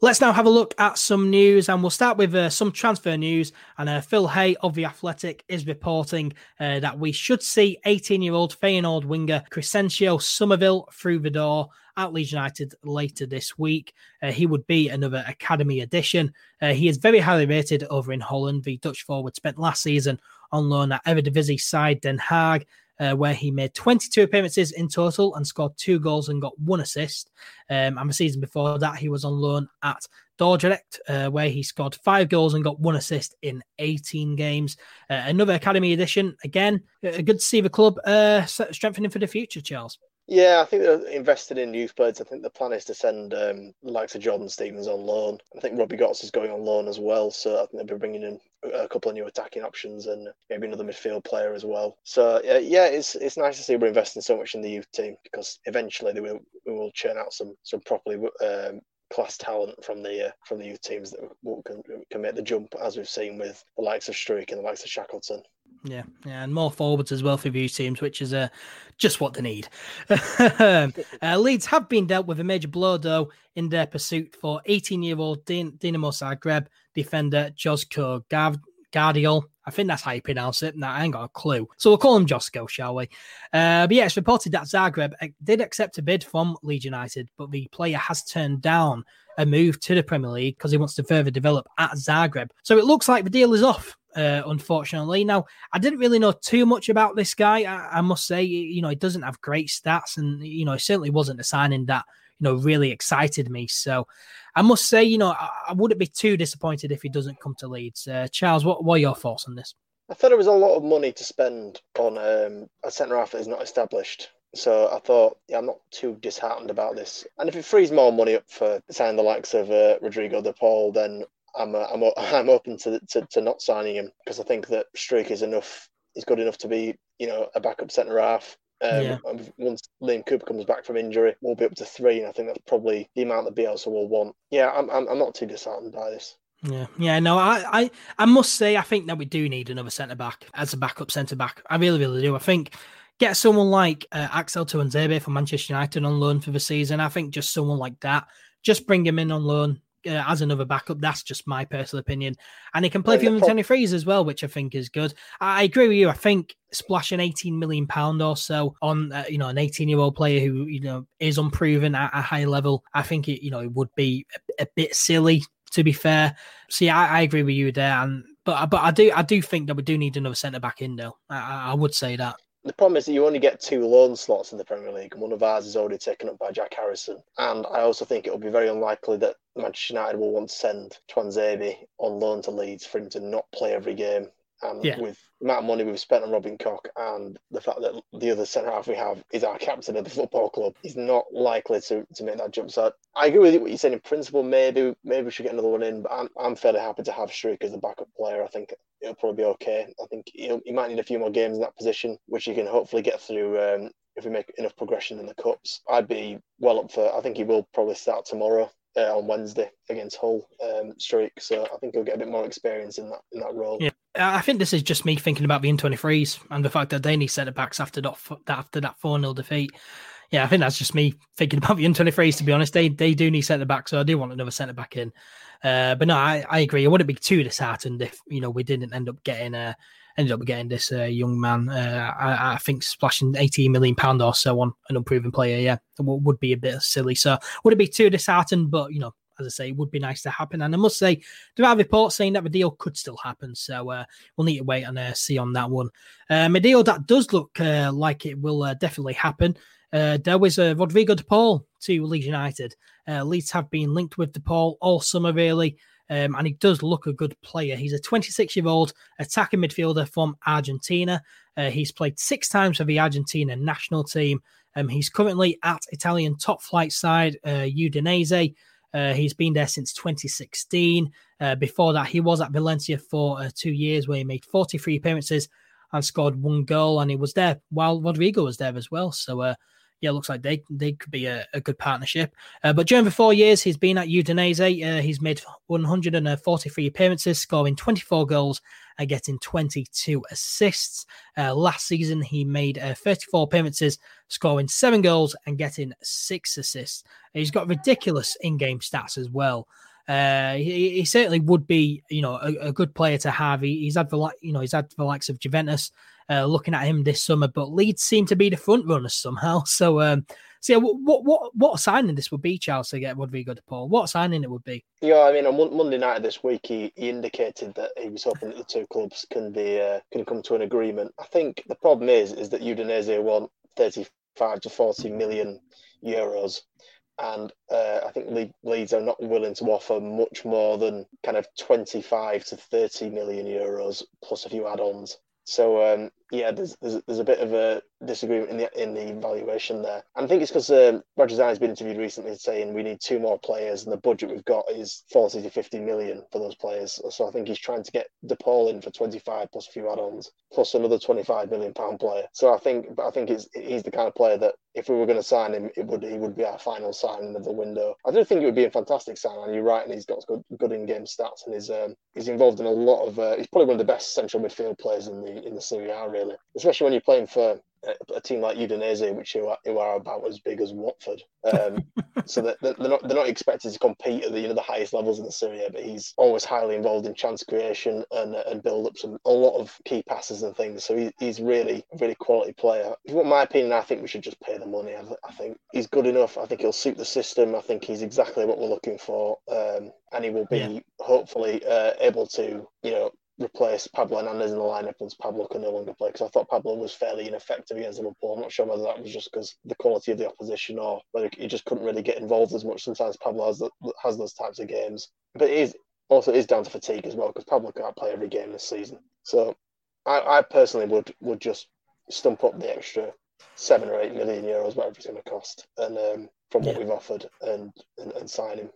Let's now have a look at some news, and we'll start with uh, some transfer news. And uh, Phil Hay of The Athletic is reporting uh, that we should see 18 year old Feyenoord winger Crescenzio Summerville through the door at Leeds United later this week. Uh, he would be another academy addition. Uh, he is very highly rated over in Holland. The Dutch forward spent last season on loan at Eredivisie side Den Haag uh, where he made 22 appearances in total and scored two goals and got one assist. Um, and the season before that, he was on loan at Dordrecht, uh, where he scored five goals and got one assist in 18 games. Uh, another academy edition. Again, uh, good to see the club uh, strengthening for the future, Charles. Yeah, I think they're invested in youth players. I think the plan is to send um, the likes of Jordan Stevens on loan. I think Robbie Gotts is going on loan as well. So I think they'll be bringing in a couple of new attacking options and maybe another midfield player as well. So uh, yeah, it's it's nice to see we're investing so much in the youth team because eventually they will we will churn out some some properly um, class talent from the uh, from the youth teams that can, can make the jump, as we've seen with the likes of Struijk and the likes of Shackleton. Yeah, yeah, and more forwards as well for youth teams, which is uh, just what they need. uh, Leeds have been dealt with a major blow, though, in their pursuit for 18-year-old Din- Dinamo Zagreb defender Josko Gav-. I think that's how you pronounce it. Now, I ain't got a clue. So we'll call him Josko, shall we? Uh, but yeah, it's reported that Zagreb uh, did accept a bid from Leeds United, but the player has turned down a move to the Premier League because he wants to further develop at Zagreb. So it looks like the deal is off uh, unfortunately. Now, I didn't really know too much about this guy. I, I, must say, you know, he doesn't have great stats, and you know, it certainly wasn't a signing that you know really excited me. So, I must say, you know, I, I wouldn't be too disappointed if he doesn't come to Leeds. Uh, Charles, what, what are your thoughts on this? I thought it was a lot of money to spend on um, a centre half that is not established. So I thought, yeah, I'm not too disheartened about this. And if it frees more money up for signing the likes of uh, Rodrigo De Paul, then I'm uh, I'm I'm open to, to, to not signing him because I think that Struijk is enough. He's good enough to be, you know, a backup centre half. Um, yeah. Once Liam Cooper comes back from injury, we'll be up to three, and I think that's probably the amount that Bielsa will want. Yeah, I'm I'm, I'm not too disheartened by this. Yeah, yeah, no, I, I, I must say, I think that we do need another centre back as a backup centre back. I really, really do. I think get someone like uh, Axel Tuanzebe from Manchester United on loan for the season. I think just someone like that, just bring him in on loan uh, as another backup. That's just my personal opinion. And he can play for the pro- 23s as well, which I think is good. I, agree with you. I think splashing 18 million pound or so on uh, you know an 18 year old player who you know is unproven at a high level, I think it you know it would be a, a bit silly to be fair. So yeah, I, I, agree with you there. And but but I do I do think that we do need another centre back in though. I, I would say that. The problem is that you only get two loan slots in the Premier League, and one of ours is already taken up by Jack Harrison. And I also think it will be very unlikely that Manchester United will want to send Tuanzebe on loan to Leeds for him to not play every game. And yeah. with amount of money we've spent on Robin Koch and the fact that the other centre half we have is our captain of the football club, he's not likely to, to make that jump. So I agree with what you said in principle. Maybe maybe we should get another one in, but I'm, I'm fairly happy to have Struijk as a backup player. I think it'll probably be okay. I think he might need a few more games in that position, which he can hopefully get through um, if we make enough progression in the cups. I'd be well up for. I think he will probably start tomorrow uh, on Wednesday against Hull um, Struijk. So I think he'll get a bit more experience in that in that role. Yeah, I think this is just me thinking about the U23s and the fact that they need centre backs after that after that four 0 defeat. Yeah, I think that's just me thinking about the U23s. To be honest, they they do need centre back, so I do want another centre back in. Uh, but no, I, I agree. I wouldn't be too disheartened if you know we didn't end up getting a. Uh, ended up getting this uh, young man. Uh, I, I, think splashing 18 million pound or so on an unproven player, yeah, would be a bit silly. So would it be too disheartened? But you know, as I say, it would be nice to happen. And I must say, there are reports saying that the deal could still happen. So uh, we'll need to wait and uh, see on that one. Um, a deal that does look uh, like it will uh, definitely happen. Uh, there was uh, Rodrigo De Paul to Leeds United. Leeds have been linked with De Paul all summer, really. Um, and he does look a good player. He's a 26 year old attacking midfielder from Argentina. Uh, he's played six times for the Argentina national team. Um, he's currently at Italian top flight side uh, Udinese. Uh, he's been there since 2016. Uh, before that, he was at Valencia for uh, two years, where he made 43 appearances and scored one goal. And he was there while Rodrigo was there as well. So uh, yeah, looks like they they could be a, a good partnership. Uh, but during the four years he's been at Udinese, uh, he's made 143 appearances, scoring 24 goals and getting 22 assists. Uh, last season he made uh, 34 appearances, scoring seven goals and getting six assists. He's got ridiculous in-game stats as well. Uh, he, he, certainly would be, you know, a, a good player to have. He, he's had the you know he's had the likes of Juventus, uh, looking at him this summer, but Leeds seem to be the front runners somehow. So, um, so yeah, what what what signing this would be, to get Rodrigo De Paul? What signing it would be? Yeah, I mean, on Monday night of this week, he, he indicated that he was hoping that the two clubs can be uh, can come to an agreement. I think the problem is is that Udinese want thirty five to forty million euros. And uh, I think Le- Leeds are not willing to offer much more than kind of 25 to 30 million euros plus a few add ons. So um, yeah, there's, there's, there's a bit of a disagreement in the in the evaluation there. And I think it's because um, Roger has been interviewed recently saying we need two more players, and the budget we've got is 40 to 50 million for those players. So I think he's trying to get De Paul in for 25 plus a few add-ons, plus another 25 million pound player. So I think, but I think it's, he's the kind of player that if we were going to sign him, it would he would be our final signing of the window. I do think it would be a fantastic sign, and you're right, and he's got good good in-game stats, and he's um, he's involved in a lot of. Uh, he's probably one of the best central midfield players in the in the Serie A, really, especially when you're playing for a team like Udinese, which who are, who are about as big as Watford. Um, so that they're not they're not expected to compete at the you know the highest levels in the Serie but he's always highly involved in chance creation and and build up some a lot of key passes and things. So he, he's really really quality player. If you want my opinion, I think we should just pay the money. I, I think he's good enough. I think he'll suit the system. I think he's exactly what we're looking for, um, and he will be yeah. hopefully uh, able to you know replace Pablo Hernandez in the lineup once Pablo can no longer play because I thought Pablo was fairly ineffective against Liverpool. I'm not sure whether that was just because the quality of the opposition or whether he just couldn't really get involved as much. Sometimes Pablo has, the, has those types of games, but it is also it is down to fatigue as well because Pablo can't play every game this season. So I, I personally would would just stump up the extra seven or eight million euros, whatever it's going to cost, and um, from what yeah. we've offered, and, and and sign him.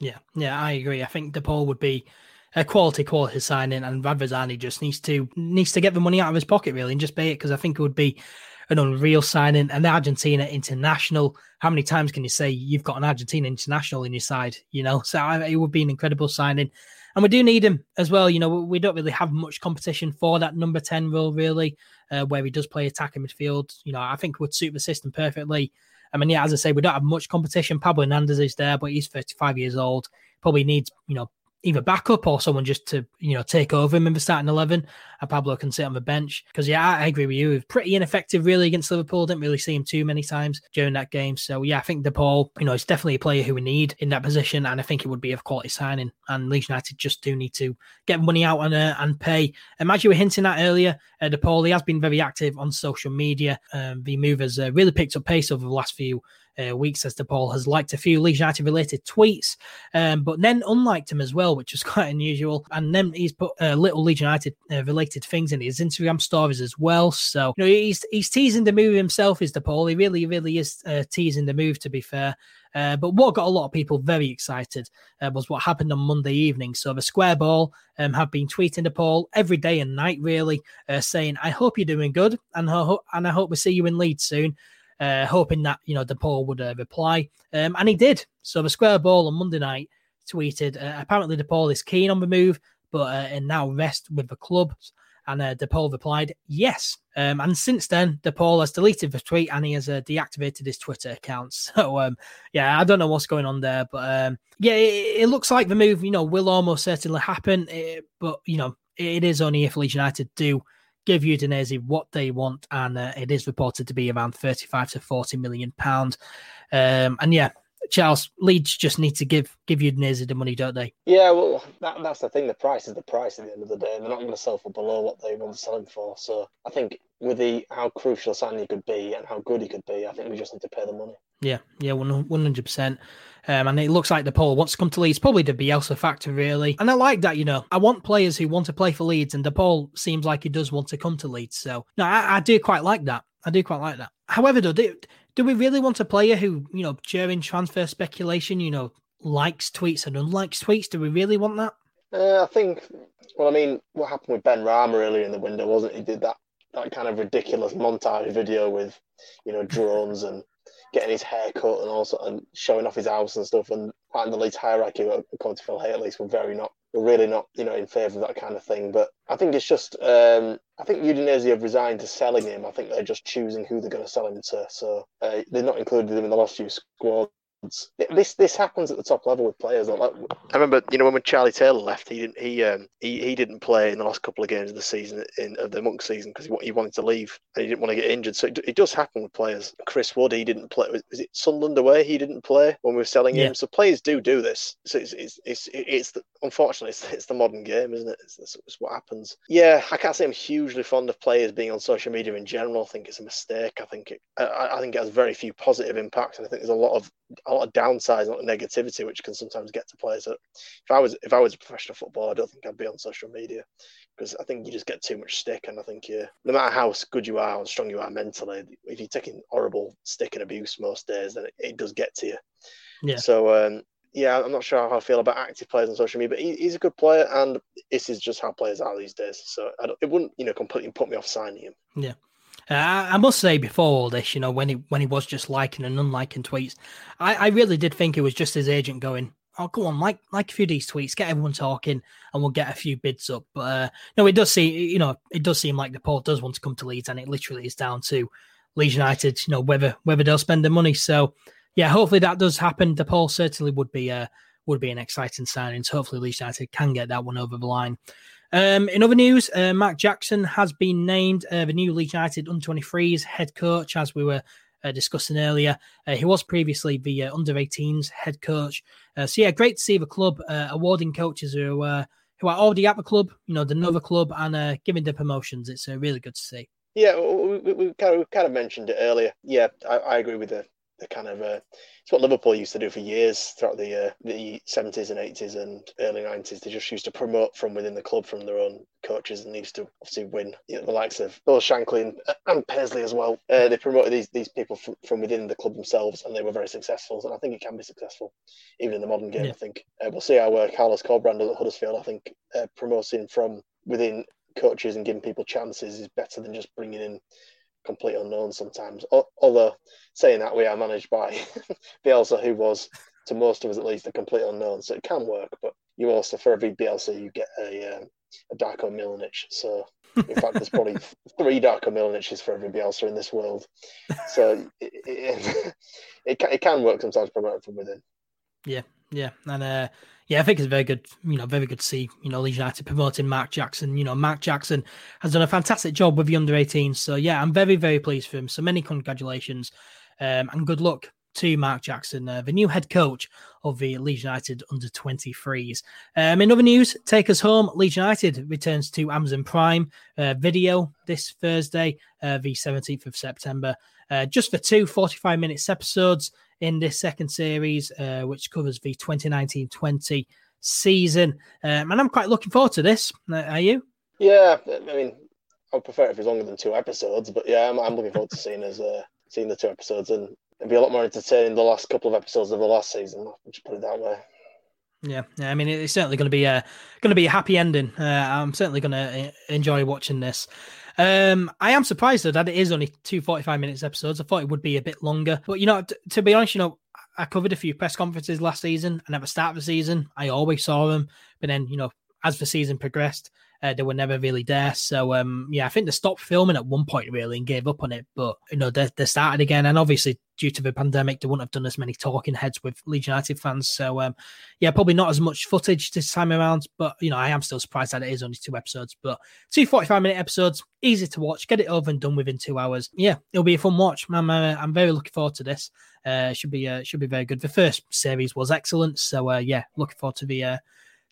Yeah, yeah, I agree. I think DePaul would be a quality quality signing, and Radrizzani just needs to needs to get the money out of his pocket really and just pay it because I think it would be an unreal signing. And the Argentina international, how many times can you say you've got an Argentina international in your side? You know, so it would be an incredible signing. And we do need him as well. You know, we don't really have much competition for that number 10 role, really, uh, where he does play attacking midfield. You know, I think would suit the system perfectly. I mean, yeah, as I say, we don't have much competition. Pablo Hernandez is there, but he's 35 years old. Probably needs, you know, either backup or someone just to you know take over him in the starting eleven, and Pablo can sit on the bench. Because yeah, I, I, agree with you. He was pretty ineffective really against Liverpool. Didn't really see him too many times during that game. So yeah, I think DePaul, you know, is definitely a player who we need in that position, and I think it would be a quality signing. And Leeds United just do need to get money out and uh, and pay. As you were hinting at earlier, uh, DePaul he has been very active on social media. Um, the move has uh, really picked up pace over the last few uh, weeks as DePaul has liked a few Leeds United related tweets, um, but then unliked him as well, which was quite unusual. And then he's put uh, little Leeds United uh, related things in his Instagram stories as well. So you know he's he's teasing the move himself. Is DePaul? He really really is uh, teasing the move. To be fair. Uh, but what got a lot of people very excited uh, was what happened on Monday evening. So the Square Ball um, have been tweeting DePaul every day and night, really, uh, saying, "I hope you're doing good, and, ho- and I hope we see you in Leeds soon." Uh, hoping that you know DePaul would uh, reply, um, and he did. So the Square Ball on Monday night tweeted, uh, apparently DePaul is keen on the move, but uh, and now rest with the club. And uh, DePaul replied, yes. Um, and since then, DePaul has deleted the tweet and he has uh, deactivated his Twitter account. So, um, yeah, I don't know what's going on there. But um, yeah, it, it, looks like the move, you know, will almost certainly happen. It, eh, but, you know, it is only if Leeds United do give Udinese what they want, and uh, it is reported to be around 35 to 40 million pound. Um, and yeah, Charles Leeds just need to give give Udinese the money, don't they? Yeah, well, that, that's the thing. The price is the price at the end of the day. They're not going to sell for below what they want to sell him for. So I think with the how crucial signing could be and how good he could be, I think we just need to pay the money. Yeah, yeah, one hundred percent. Um, and it looks like DePaul wants to come to Leeds, probably the Bielsa factor, really. And I like that, you know. I want players who want to play for Leeds, and DePaul seems like he does want to come to Leeds. So, no, I, I do quite like that. I do quite like that. However, though, do, do we really want a player who, you know, during transfer speculation, you know, likes tweets and unlikes tweets? Do we really want that? Uh, I think, well, I mean, what happened with Benrahma earlier in the window, wasn't? He did that, that kind of ridiculous montage video with, you know, drones and getting his hair cut and also and showing off his house and stuff. And part of the Leeds hierarchy, according to Phil Hay at least, were very not, were really not, you know, in favour of that kind of thing. But I think it's just, um, I think Udinese have resigned to selling him. I think they're just choosing who they're going to sell him to. So uh, they're not included him in the last few squads this this happens at the top level with players. Like, I remember, you know, when Charlie Taylor left, he didn't he um he, he didn't play in the last couple of games of the season in of the monk season because he, he wanted to leave and he didn't want to get injured. So it, it does happen with players. Chris Wood, he didn't play. Was it Sunderland away? He didn't play when we were selling yeah. him. So players do do this. So it's it's it's, it's the, unfortunately it's, it's the modern game, isn't it? It's, it's, it's what happens. Yeah, I can't say I'm hugely fond of players being on social media in general. I think it's a mistake. I think it I, I think it has very few positive impacts, and I think there's a lot of a lot of downsides, a lot of negativity, which can sometimes get to players. That if I was if I was a professional footballer, I don't think I'd be on social media because I think you just get too much stick, and I think you, no matter how good you are and strong you are mentally, if you're taking horrible stick and abuse most days, then it, it does get to you. Yeah. So um, yeah, I'm not sure how I feel about active players on social media, but he, he's a good player, and this is just how players are these days. So it wouldn't, you know, completely put me off signing him. Yeah. Uh, I must say, before all this, you know, when he when he was just liking and unliking tweets, I, I really did think it was just his agent going, "Oh, go on, like like a few of these tweets, get everyone talking, and we'll get a few bids up." But uh, no, it does seem, you know, it does seem like DePaul does want to come to Leeds, and it literally is down to Leeds United, you know, whether whether they'll spend the money. So, yeah, hopefully that does happen. DePaul certainly would be a uh, would be an exciting signing. So hopefully Leeds United can get that one over the line. Um, in other news, uh, Mark Jackson has been named uh, the new Leeds United under 23s head coach, as we were uh, discussing earlier. Uh, he was previously the uh, under 18s head coach. Uh, so, yeah, great to see the club awarding coaches who who are already at the club, you know, the Nova club, and giving the promotions. It's really good to see. Yeah, we, we, we, kind of, we kind of mentioned it earlier. Yeah, I, I agree with the the kind of uh, it's what Liverpool used to do for years throughout the uh, the seventies and eighties and early nineties. They just used to promote from within the club from their own coaches and used to obviously win. You know, the likes of Bill Shankly and, and Paisley as well. Uh, they promoted these these people from, from within the club themselves, and they were very successful. And I think it can be successful even in the modern game. Yeah. I think uh, we'll see how uh, Carlos Corberán does at Huddersfield. I think uh, promoting from within coaches and giving people chances is better than just bringing in complete unknown sometimes. Although saying that we are managed by Bielsa, who was to most of us at least a complete unknown, so it can work. But you also for every Bielsa you get a um, a Darko Milanic. So in fact, there's probably three Darko Milanics for every Bielsa in this world. So it, it, it, can, it can work sometimes promoting from within. Yeah, yeah, and uh, yeah, I think it's very good. You know, very good to see. You know, Leeds United promoting Mark Jackson. You know, Mark Jackson has done a fantastic job with the under 18s. So yeah, I'm very very pleased for him. So many congratulations, um, and good luck to Mark Jackson, uh, the new head coach of the Leeds United under 23s. Um, in other news, take us home. Leeds United returns to Amazon Prime uh, video this Thursday, uh, the 17th of September, uh, just for two 45 minutes episodes in this second series, uh, which covers the 2019 20 season. Um, and I'm quite looking forward to this. Uh, are you? Yeah, I mean, I would prefer it if it's longer than two episodes, but yeah, I'm, I'm looking forward to seeing us uh, seeing the two episodes, and it'll be a lot more entertaining the last couple of episodes of the last season. I'll just put it that way. Yeah, yeah. I mean, it's certainly going to be a going to be a happy ending. Uh, I'm certainly going to uh, enjoy watching this. Um, I am surprised though that it is only two 45 minutes episodes. I thought it would be a bit longer, but you know, t- to be honest, you know, I covered a few press conferences last season, and at the start of the season, I always saw them. But then, you know, as the season progressed, uh, they were never really there. So um, yeah, I think they stopped filming at one point really and gave up on it. But you know, they, they started again, and obviously due to the pandemic, they wouldn't have done as many talking heads with Leeds United fans. So um, yeah, probably not as much footage this time around. But you know, I am still surprised that it is only two episodes. But two 45 minute episodes, easy to watch, get it over and done within two hours. Yeah, it'll be a fun watch. I'm uh, I'm very looking forward to this. Uh, should be uh, should be very good. The first series was excellent, so uh, yeah, looking forward to the uh,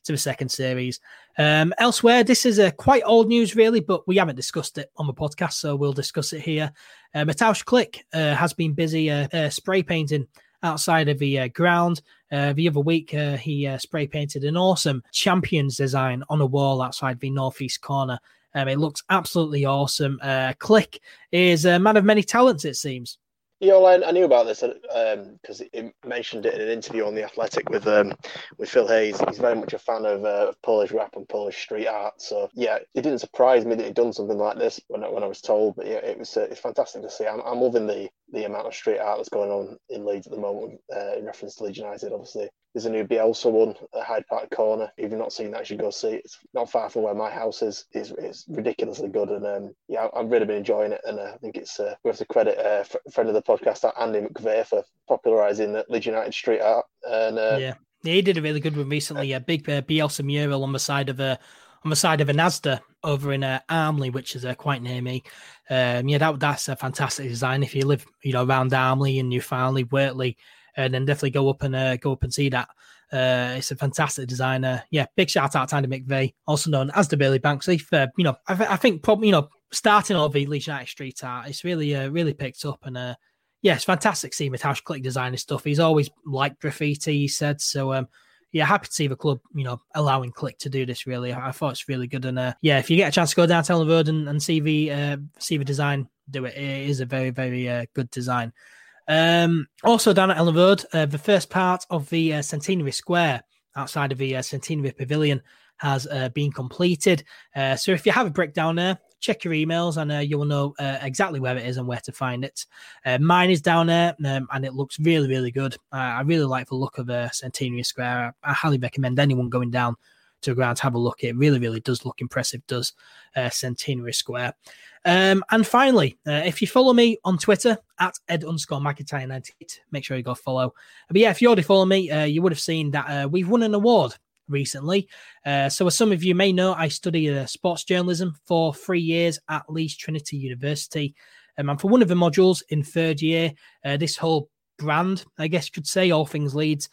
to the second series. Um, elsewhere, this is a quite old news, really, but we haven't discussed it on the podcast, so we'll discuss it here. Uh, Klich uh, has been busy uh, uh spray painting outside of the uh, ground. Uh, the other week, he spray painted an awesome champions design on a wall outside the northeast corner. Um, it looks absolutely awesome. Klich is a man of many talents, it seems. Yeah, well, I, I knew about this because um, he mentioned it in an interview on the Athletic with um, with Phil Hayes. He's very much a fan of, uh, Polish rap and Polish street art. So yeah, it didn't surprise me that he'd done something like this when I, when I was told. But yeah, it was uh, it's fantastic to see. I'm, I'm loving the the amount of street art that's going on in Leeds at the moment uh, in reference to Leeds United. Obviously, there's a new Bielsa one at Hyde Park Corner. If you've not seen that, you should go see it. It's not far from where my house is. It's, it's ridiculously good, and um, yeah, I've really been enjoying it. And uh, I think it's uh, have to credit uh, friend of the podcast, Andy McVeigh, for popularising the Leeds United street art. And uh, yeah, yeah, he did a really good one recently. A big uh, Bielsa mural on the side of a on the side of a Asda over in uh, Armley, which is uh, quite near me. Um, yeah, that that's a fantastic design. If you live, you know, around Armley and Newfoundland, Wortley, and then definitely go up and uh, go up and see that. Uh, it's a fantastic designer. Yeah, big shout out to Andy McVeigh, also known as the Billy Banksy. For you know, I, I think probably you know starting all the Leeds United street art, it's really uh, really picked up and uh, yeah, it's fantastic seeing Mateusz Klich designing stuff. He's always liked graffiti, he said. So um, yeah, happy to see the club, you know, allowing Klich to do this. Really, I, thought it's really good. And uh, yeah, if you get a chance to go down to Elland Road and, and see the uh, see the design, do it. It is a very very uh, good design. Um, also down at Elland Road, uh, the first part of the uh, Centenary Square outside of the uh, Centenary Pavilion has uh, been completed. Uh, so if you have a brick down there, check your emails and uh, you will know exactly where it is and where to find it. Mine is down there um, and it looks really, really good. I really like the look of uh, Centenary Square. I, I highly recommend anyone going down to the ground to have a look. It really, really does look impressive, does uh, Centenary Square. Um, and finally, uh, if you follow me on Twitter at ed underscore McIntyre 98, make sure you go follow. But yeah, if you already follow me, uh, you would have seen that uh, we've won an award recently. Uh, so, as some of you may know, I studied uh, sports journalism for three years at Leeds Trinity University. Um, and for one of the modules in third year, uh, this whole brand, I guess you could say, all things Leeds,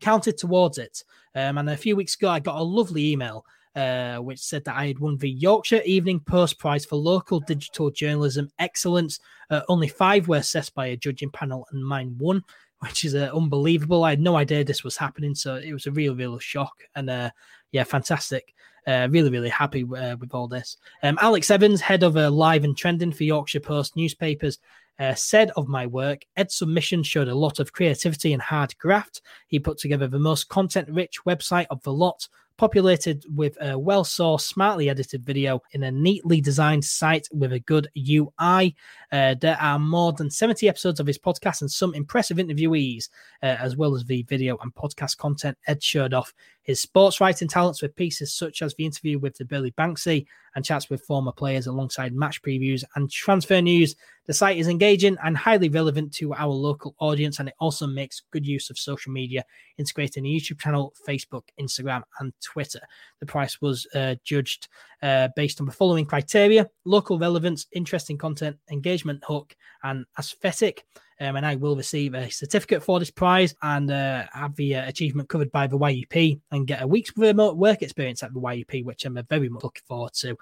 counted towards it. Um, and a few weeks ago, I got a lovely email uh, which said that I had won the Yorkshire Evening Post Prize for Local Digital Journalism Excellence. Uh, only five were assessed by a judging panel, and mine won, which is uh, unbelievable. I had no idea this was happening, so it was a real, real shock. And uh, yeah, fantastic. Uh, really, really happy with all this. Um, Alex Evans, head of live and trending for Yorkshire Post newspapers, uh, said of my work, Ed's submission showed a lot of creativity and hard graft. He put together the most content rich website of the lot, populated with a well sourced, smartly edited video in a neatly designed site with a good UI. Uh, there are more than 70 episodes of his podcast and some impressive interviewees, uh, as well as the video and podcast content Ed showed off his sports writing talents with pieces such as the interview with the Billy Banksy and chats with former players alongside match previews and transfer news. The site is engaging and highly relevant to our local audience, and it also makes good use of social media, integrating a YouTube channel, Facebook, Instagram, and Twitter. The price was uh, judged uh, based on the following criteria local relevance, interesting content, engagement hook, and aesthetic. Um, and I will receive a certificate for this prize and uh, have the uh, achievement covered by the YEP and get a week's remote work experience at the YEP, which I'm uh, very much looking forward to.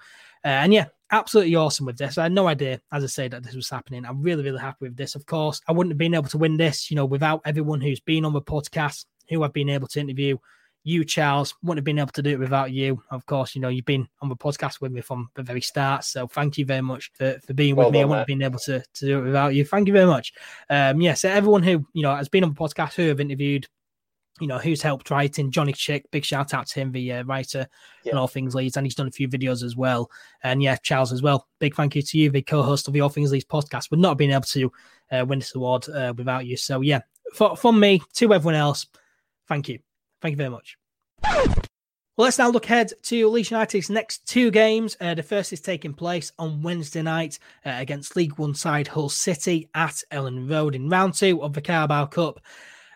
Uh, and yeah, absolutely awesome with this. I had no idea, as I say, that this was happening. I'm really, really happy with this. Of course, I wouldn't have been able to win this, you know, without everyone who's been on the podcast, who I've been able to interview you, Charles, wouldn't have been able to do it without you. Of course, you know, you've been on the podcast with me from the very start. So thank you very much for, for being well with me. I wouldn't have been able to, to do it without you. Thank you very much. Um, yeah, so everyone who, you know, has been on the podcast, who have interviewed, you know, who's helped writing, Johnny Chick, big shout out to him, the uh, writer yeah. and All Things Leeds, and he's done a few videos as well. And yeah, Charles as well. Big thank you to you, the co-host of the All Things Leeds podcast. Would not have been able to uh, win this award uh, without you. So yeah, for, from me to everyone else, thank you. Thank you very much. Well, let's now look ahead to Leeds United's next two games. Uh, the first is taking place on Wednesday night uh, against League One side Hull City at Elland Road in round two of the Carabao Cup.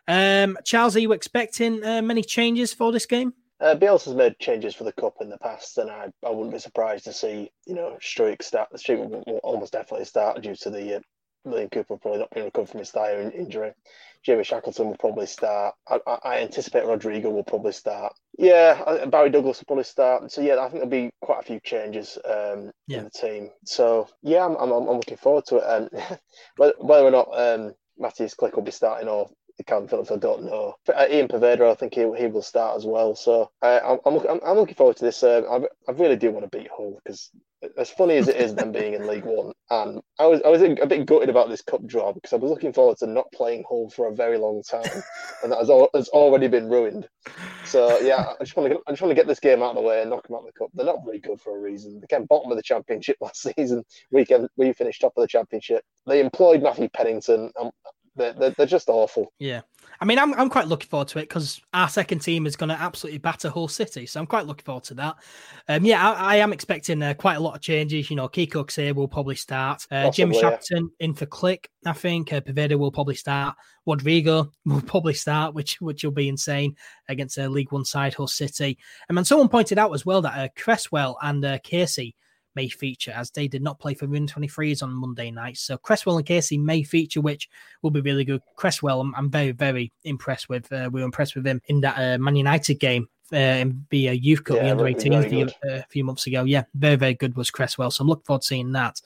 Um, Charles, are you expecting uh, many changes for this game? Uh, Bielsa's made changes for the cup in the past, and I, I wouldn't be surprised to see you know Struijk start. Struijk will almost definitely start due to the uh, Liam Cooper will probably not being recovered from his thigh injury. Jamie Shackleton will probably start. I, I, anticipate Rodrigo will probably start. Yeah, Barry Douglas will probably start. So yeah, I think there'll be quite a few changes um, yeah. in the team. So yeah, I'm, I'm, I'm looking forward to it. And whether or not um, Mateusz Klich will be starting or Kalvin Phillips, I don't know. Uh, Ian Poveda, I think he, he will start as well. So uh, I'm, I'm, I'm looking forward to this. Uh, I, I really do want to beat Hull because as funny as it is them being in League One, and I was I was a bit gutted about this cup draw because I was looking forward to not playing Hull for a very long time, and that has, all, has already been ruined. So yeah, I just want to I just want to get this game out of the way and knock them out of the cup. They're not very good for a reason. They came bottom of the championship last season. We can we finished top of the championship. They employed Matthew Pennington. They're, they're, they're just awful. Yeah. I mean, I'm, I'm quite looking forward to it because our second team is going to absolutely batter Hull City. So I'm quite looking forward to that. Um, yeah, I, I am expecting uh, quite a lot of changes. You know, Kiko Casilla will probably start. Uh, Jamie Shackleton yeah. in for Klich, I think. Uh, will probably start. Rodrigo will probably start, which which will be insane against a League One side, Hull City. And then someone pointed out as well that uh, Cresswell and uh, Casey may feature as they did not play for Run 23s on Monday night. So Cresswell and Casey may feature, which will be really good. Cresswell, I'm, I'm very, very impressed with. Uh, we were impressed with him in that uh, Man United game uh, in the uh, youth cup, yeah, the under 18s uh, a few months ago. Yeah, very, very good was Cresswell. So I'm looking forward to seeing that.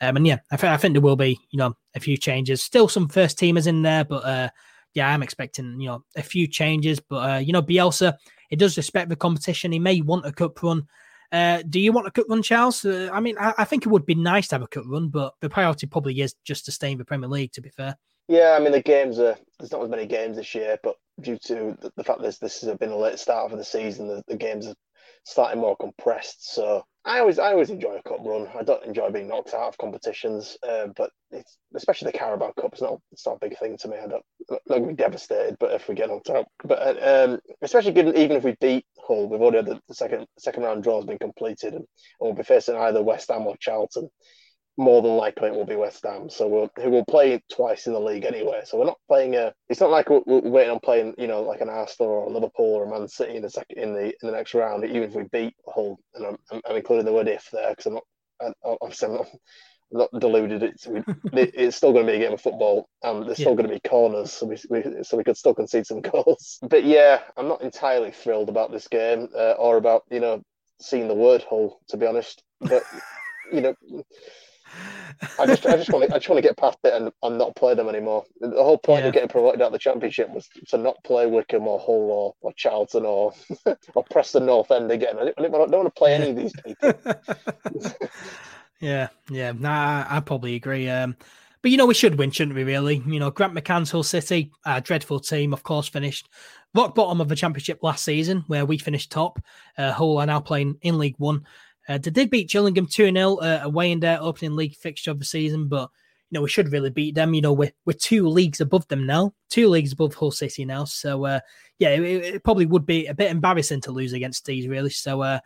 Um, and yeah, I, th- I think there will be, you know, a few changes. Still some first teamers in there, but uh, yeah, I'm expecting, you know, a few changes. But, uh, you know, Bielsa, he does respect the competition. He may want a cup run. Uh, do you want a cut run, Charles? Uh, I mean, I, I, think it would be nice to have a cut run, but the priority probably is just to stay in the Premier League. To be fair. Yeah, I mean the games are there's not as many games this year, but due to the, the fact that this has been a late start of the season, the, the games are starting more compressed. So I always I always enjoy a cup run. I don't enjoy being knocked out of competitions, uh, but it's especially the Carabao Cup. It's not it's not a big thing to me. I don't I'm not gonna be devastated, but if we get knocked out, but uh, um, especially given even if we beat Hull, we've already had the, the second second round draw has been completed, and, and we'll be facing either West Ham or Charlton more than likely it will be West Ham. So we'll who will play twice in the league anyway. So we're not playing a. It's not like we're, we're waiting on playing, you know, like an Arsenal or a Liverpool or a Man City in the second in the in the next round. Even if we beat Hull, and I'm, I'm including the word if there because I'm not. I'm, I'm not, I'm not deluded. It's it's still going to be a game of football, and there's yeah. still going to be corners, so we, we, so we could still concede some goals. But yeah, I'm not entirely thrilled about this game uh, or about you know seeing the word Hull, to be honest. But you know, I just I just want to I just want to get past it and, and not play them anymore. The whole point yeah. of getting promoted out of the championship was to not play Wycombe or Hull or, or Charlton or or Preston North End again. I don't, I don't want to play any of these people. yeah, yeah, nah, I, I probably agree. Um, but you know, we should win, shouldn't we? Really, you know, Grant McCann's Hull City, a dreadful team, of course, finished rock bottom of the championship last season, where we finished top. Uh, Hull are now playing in League One. Uh, they did beat Gillingham 2 0 uh, away in their opening league fixture of the season, but you know, we should really beat them. You know, we're, we're two leagues above them now, two leagues above Hull City now. So, uh, yeah, it, it, probably would be a bit embarrassing to lose against these, really. So, uh,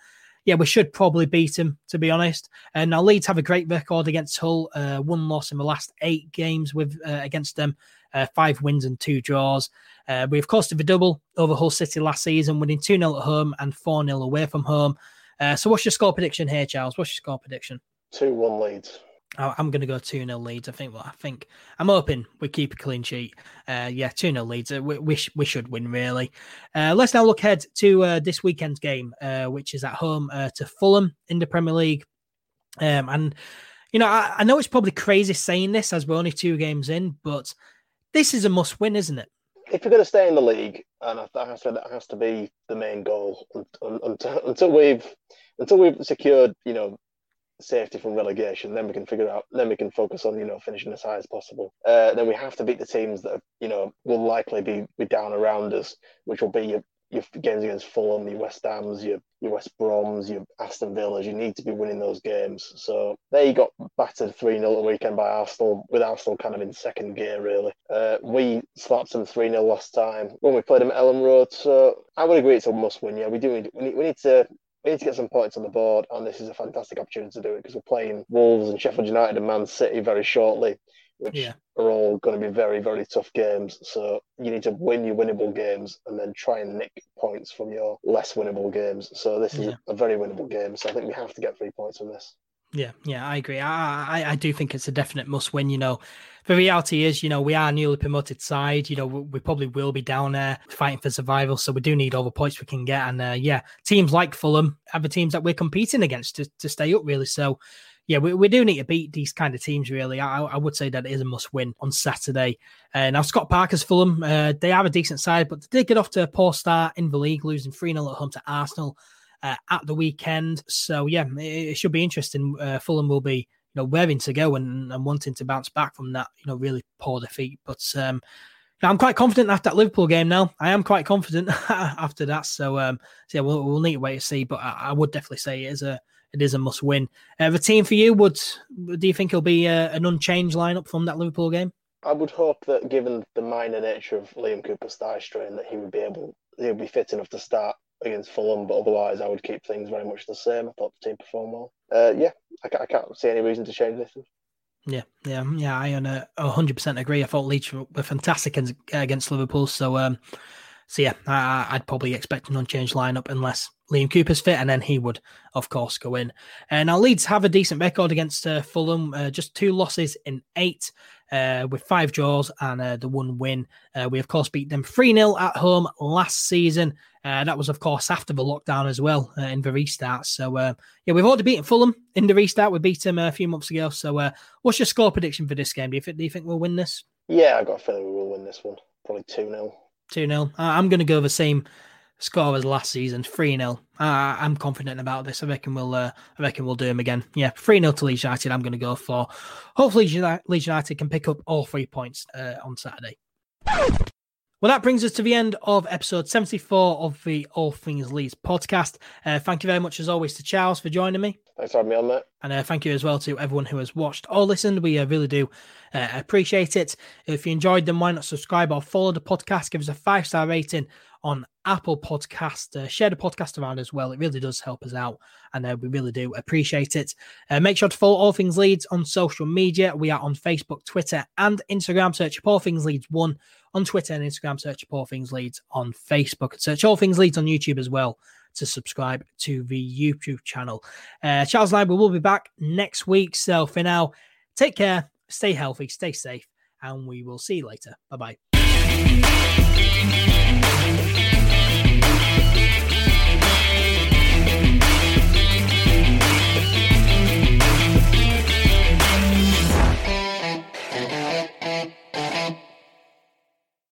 yeah, we should probably beat them, to be honest. And now Leeds have a great record against Hull, uh, one loss in the last eight games with uh, against them, uh, five wins and two draws. Uh, we, of course, did the double over Hull City last season, winning 2 0 at home and 4 0 away from home. Uh, so, what's your score prediction here, Charles? What's your score prediction? Two one leads. I'm going to go 2 0 leads. I think, well, I think I'm hoping we keep a clean sheet. Uh, yeah, 2 0 Leeds. Uh, we, we, sh- we, should win, really. Uh, let's now look ahead to uh, this weekend's game, uh, which is at home uh, to Fulham in the Premier League. Um, and, you know, I, I, know it's probably crazy saying this as we're only two games in, but this is a must win, isn't it? If you're going to stay in the league, and that has to, that has to be the main goal until, until we've until we've secured, you know, safety from relegation. Then we can figure out. Then we can focus on you know finishing as high as possible. Uh, then we have to beat the teams that you know will likely be be down around us, which will be your, games against Fulham, your West Ham's, your your West Broms, your Aston Villas. You need to be winning those games. So they got battered three 0 the weekend by Arsenal, with Arsenal kind of in second gear really. Uh, we slapped them three 0 last time when we played them at Elland Road. So I would agree it's a must win. Yeah, we do need we need, we need to we need to get some points on the board, and this is a fantastic opportunity to do it because we're playing Wolves and Sheffield United and Man City very shortly, which yeah. are all going to be very, very tough games. So you need to win your winnable games and then try and nick points from your less winnable games. So this is yeah. a very winnable game. So I think we have to get three points from this. Yeah, yeah, I agree. I, I, I do think it's a definite must win. You know, the reality is, you know, we are a newly promoted side. You know, we, we, probably will be down there fighting for survival. So we do need all the points we can get. And uh, yeah, teams like Fulham are the teams that we're competing against to, to stay up, really. So yeah, we, we do need to beat these kind of teams, really. I, I would say that it is a must win on Saturday. Uh, now, Scott Parker's Fulham, uh, they have a decent side, but they did get off to a poor start in the league, losing 3 0 at home to Arsenal uh, at the weekend. So yeah, it, it should be interesting. Uh, Fulham will be you know raring to go and, and wanting to bounce back from that you know really poor defeat. But um, I'm quite confident after that Liverpool game. Now I am quite confident after that. So, um, so yeah, we'll, we'll need to wait to see. But I, I, would definitely say it is a it is a must win. Uh, the team for you would do you think it'll be a, uh, an unchanged lineup from that Liverpool game? I would hope that, given the minor nature of Liam Cooper's thigh strain, that he would be able, he'll be fit enough to start against Fulham, but otherwise I would keep things very much the same. I thought the team performed well. Uh, yeah, I can't, I can't, see any reason to change this. Yeah, yeah, yeah. I uh, 100% agree. I thought Leeds were fantastic against Liverpool. So, um, so yeah, I, would probably expect an unchanged lineup unless Liam Cooper's fit, and then he would, of course, go in. And uh, now Leeds have a decent record against uh, Fulham, uh, just two losses in eight uh, with five draws and uh, the one win. Uh, we, of course, beat them 3 0 at home last season. Uh, that was, of course, after the lockdown as well uh, in the restart. So, uh, yeah, we've already beaten Fulham in the restart. We beat them a few months ago. So, what's your score prediction for this game? Do you, think, do you think we'll win this? Yeah, I got a feeling we will win this one. Probably 2 0. 2 0. I'm going to go the same score as last season, 3 0. Uh, I'm confident about this. I reckon we'll uh, I reckon we'll do them again. Yeah, 3 0 to Leeds United, I'm going to go for. Hopefully, Leeds United can pick up all three points uh, on Saturday. Well, that brings us to the end of episode 74 of the All Things Leeds podcast. Uh, thank you very much, as always, to Charles for joining me. Thanks for having me on, mate. And uh, thank you as well to everyone who has watched or listened. We uh, really do uh, appreciate it. If you enjoyed them, why not subscribe or follow the podcast? Give us a five star rating on Apple Podcast. Uh, share the podcast around as well. It really does help us out, and uh, we really do appreciate it. Uh, make sure to follow All Things Leeds on social media. We are on Facebook, Twitter, and Instagram. Search All Things Leeds One on Twitter and Instagram. Search All Things Leeds on Facebook. Search All Things Leeds on YouTube as well to subscribe to the YouTube channel. Uh, Charles and I will be back next week. So for now, take care, stay healthy, stay safe, and we will see you later. Bye bye.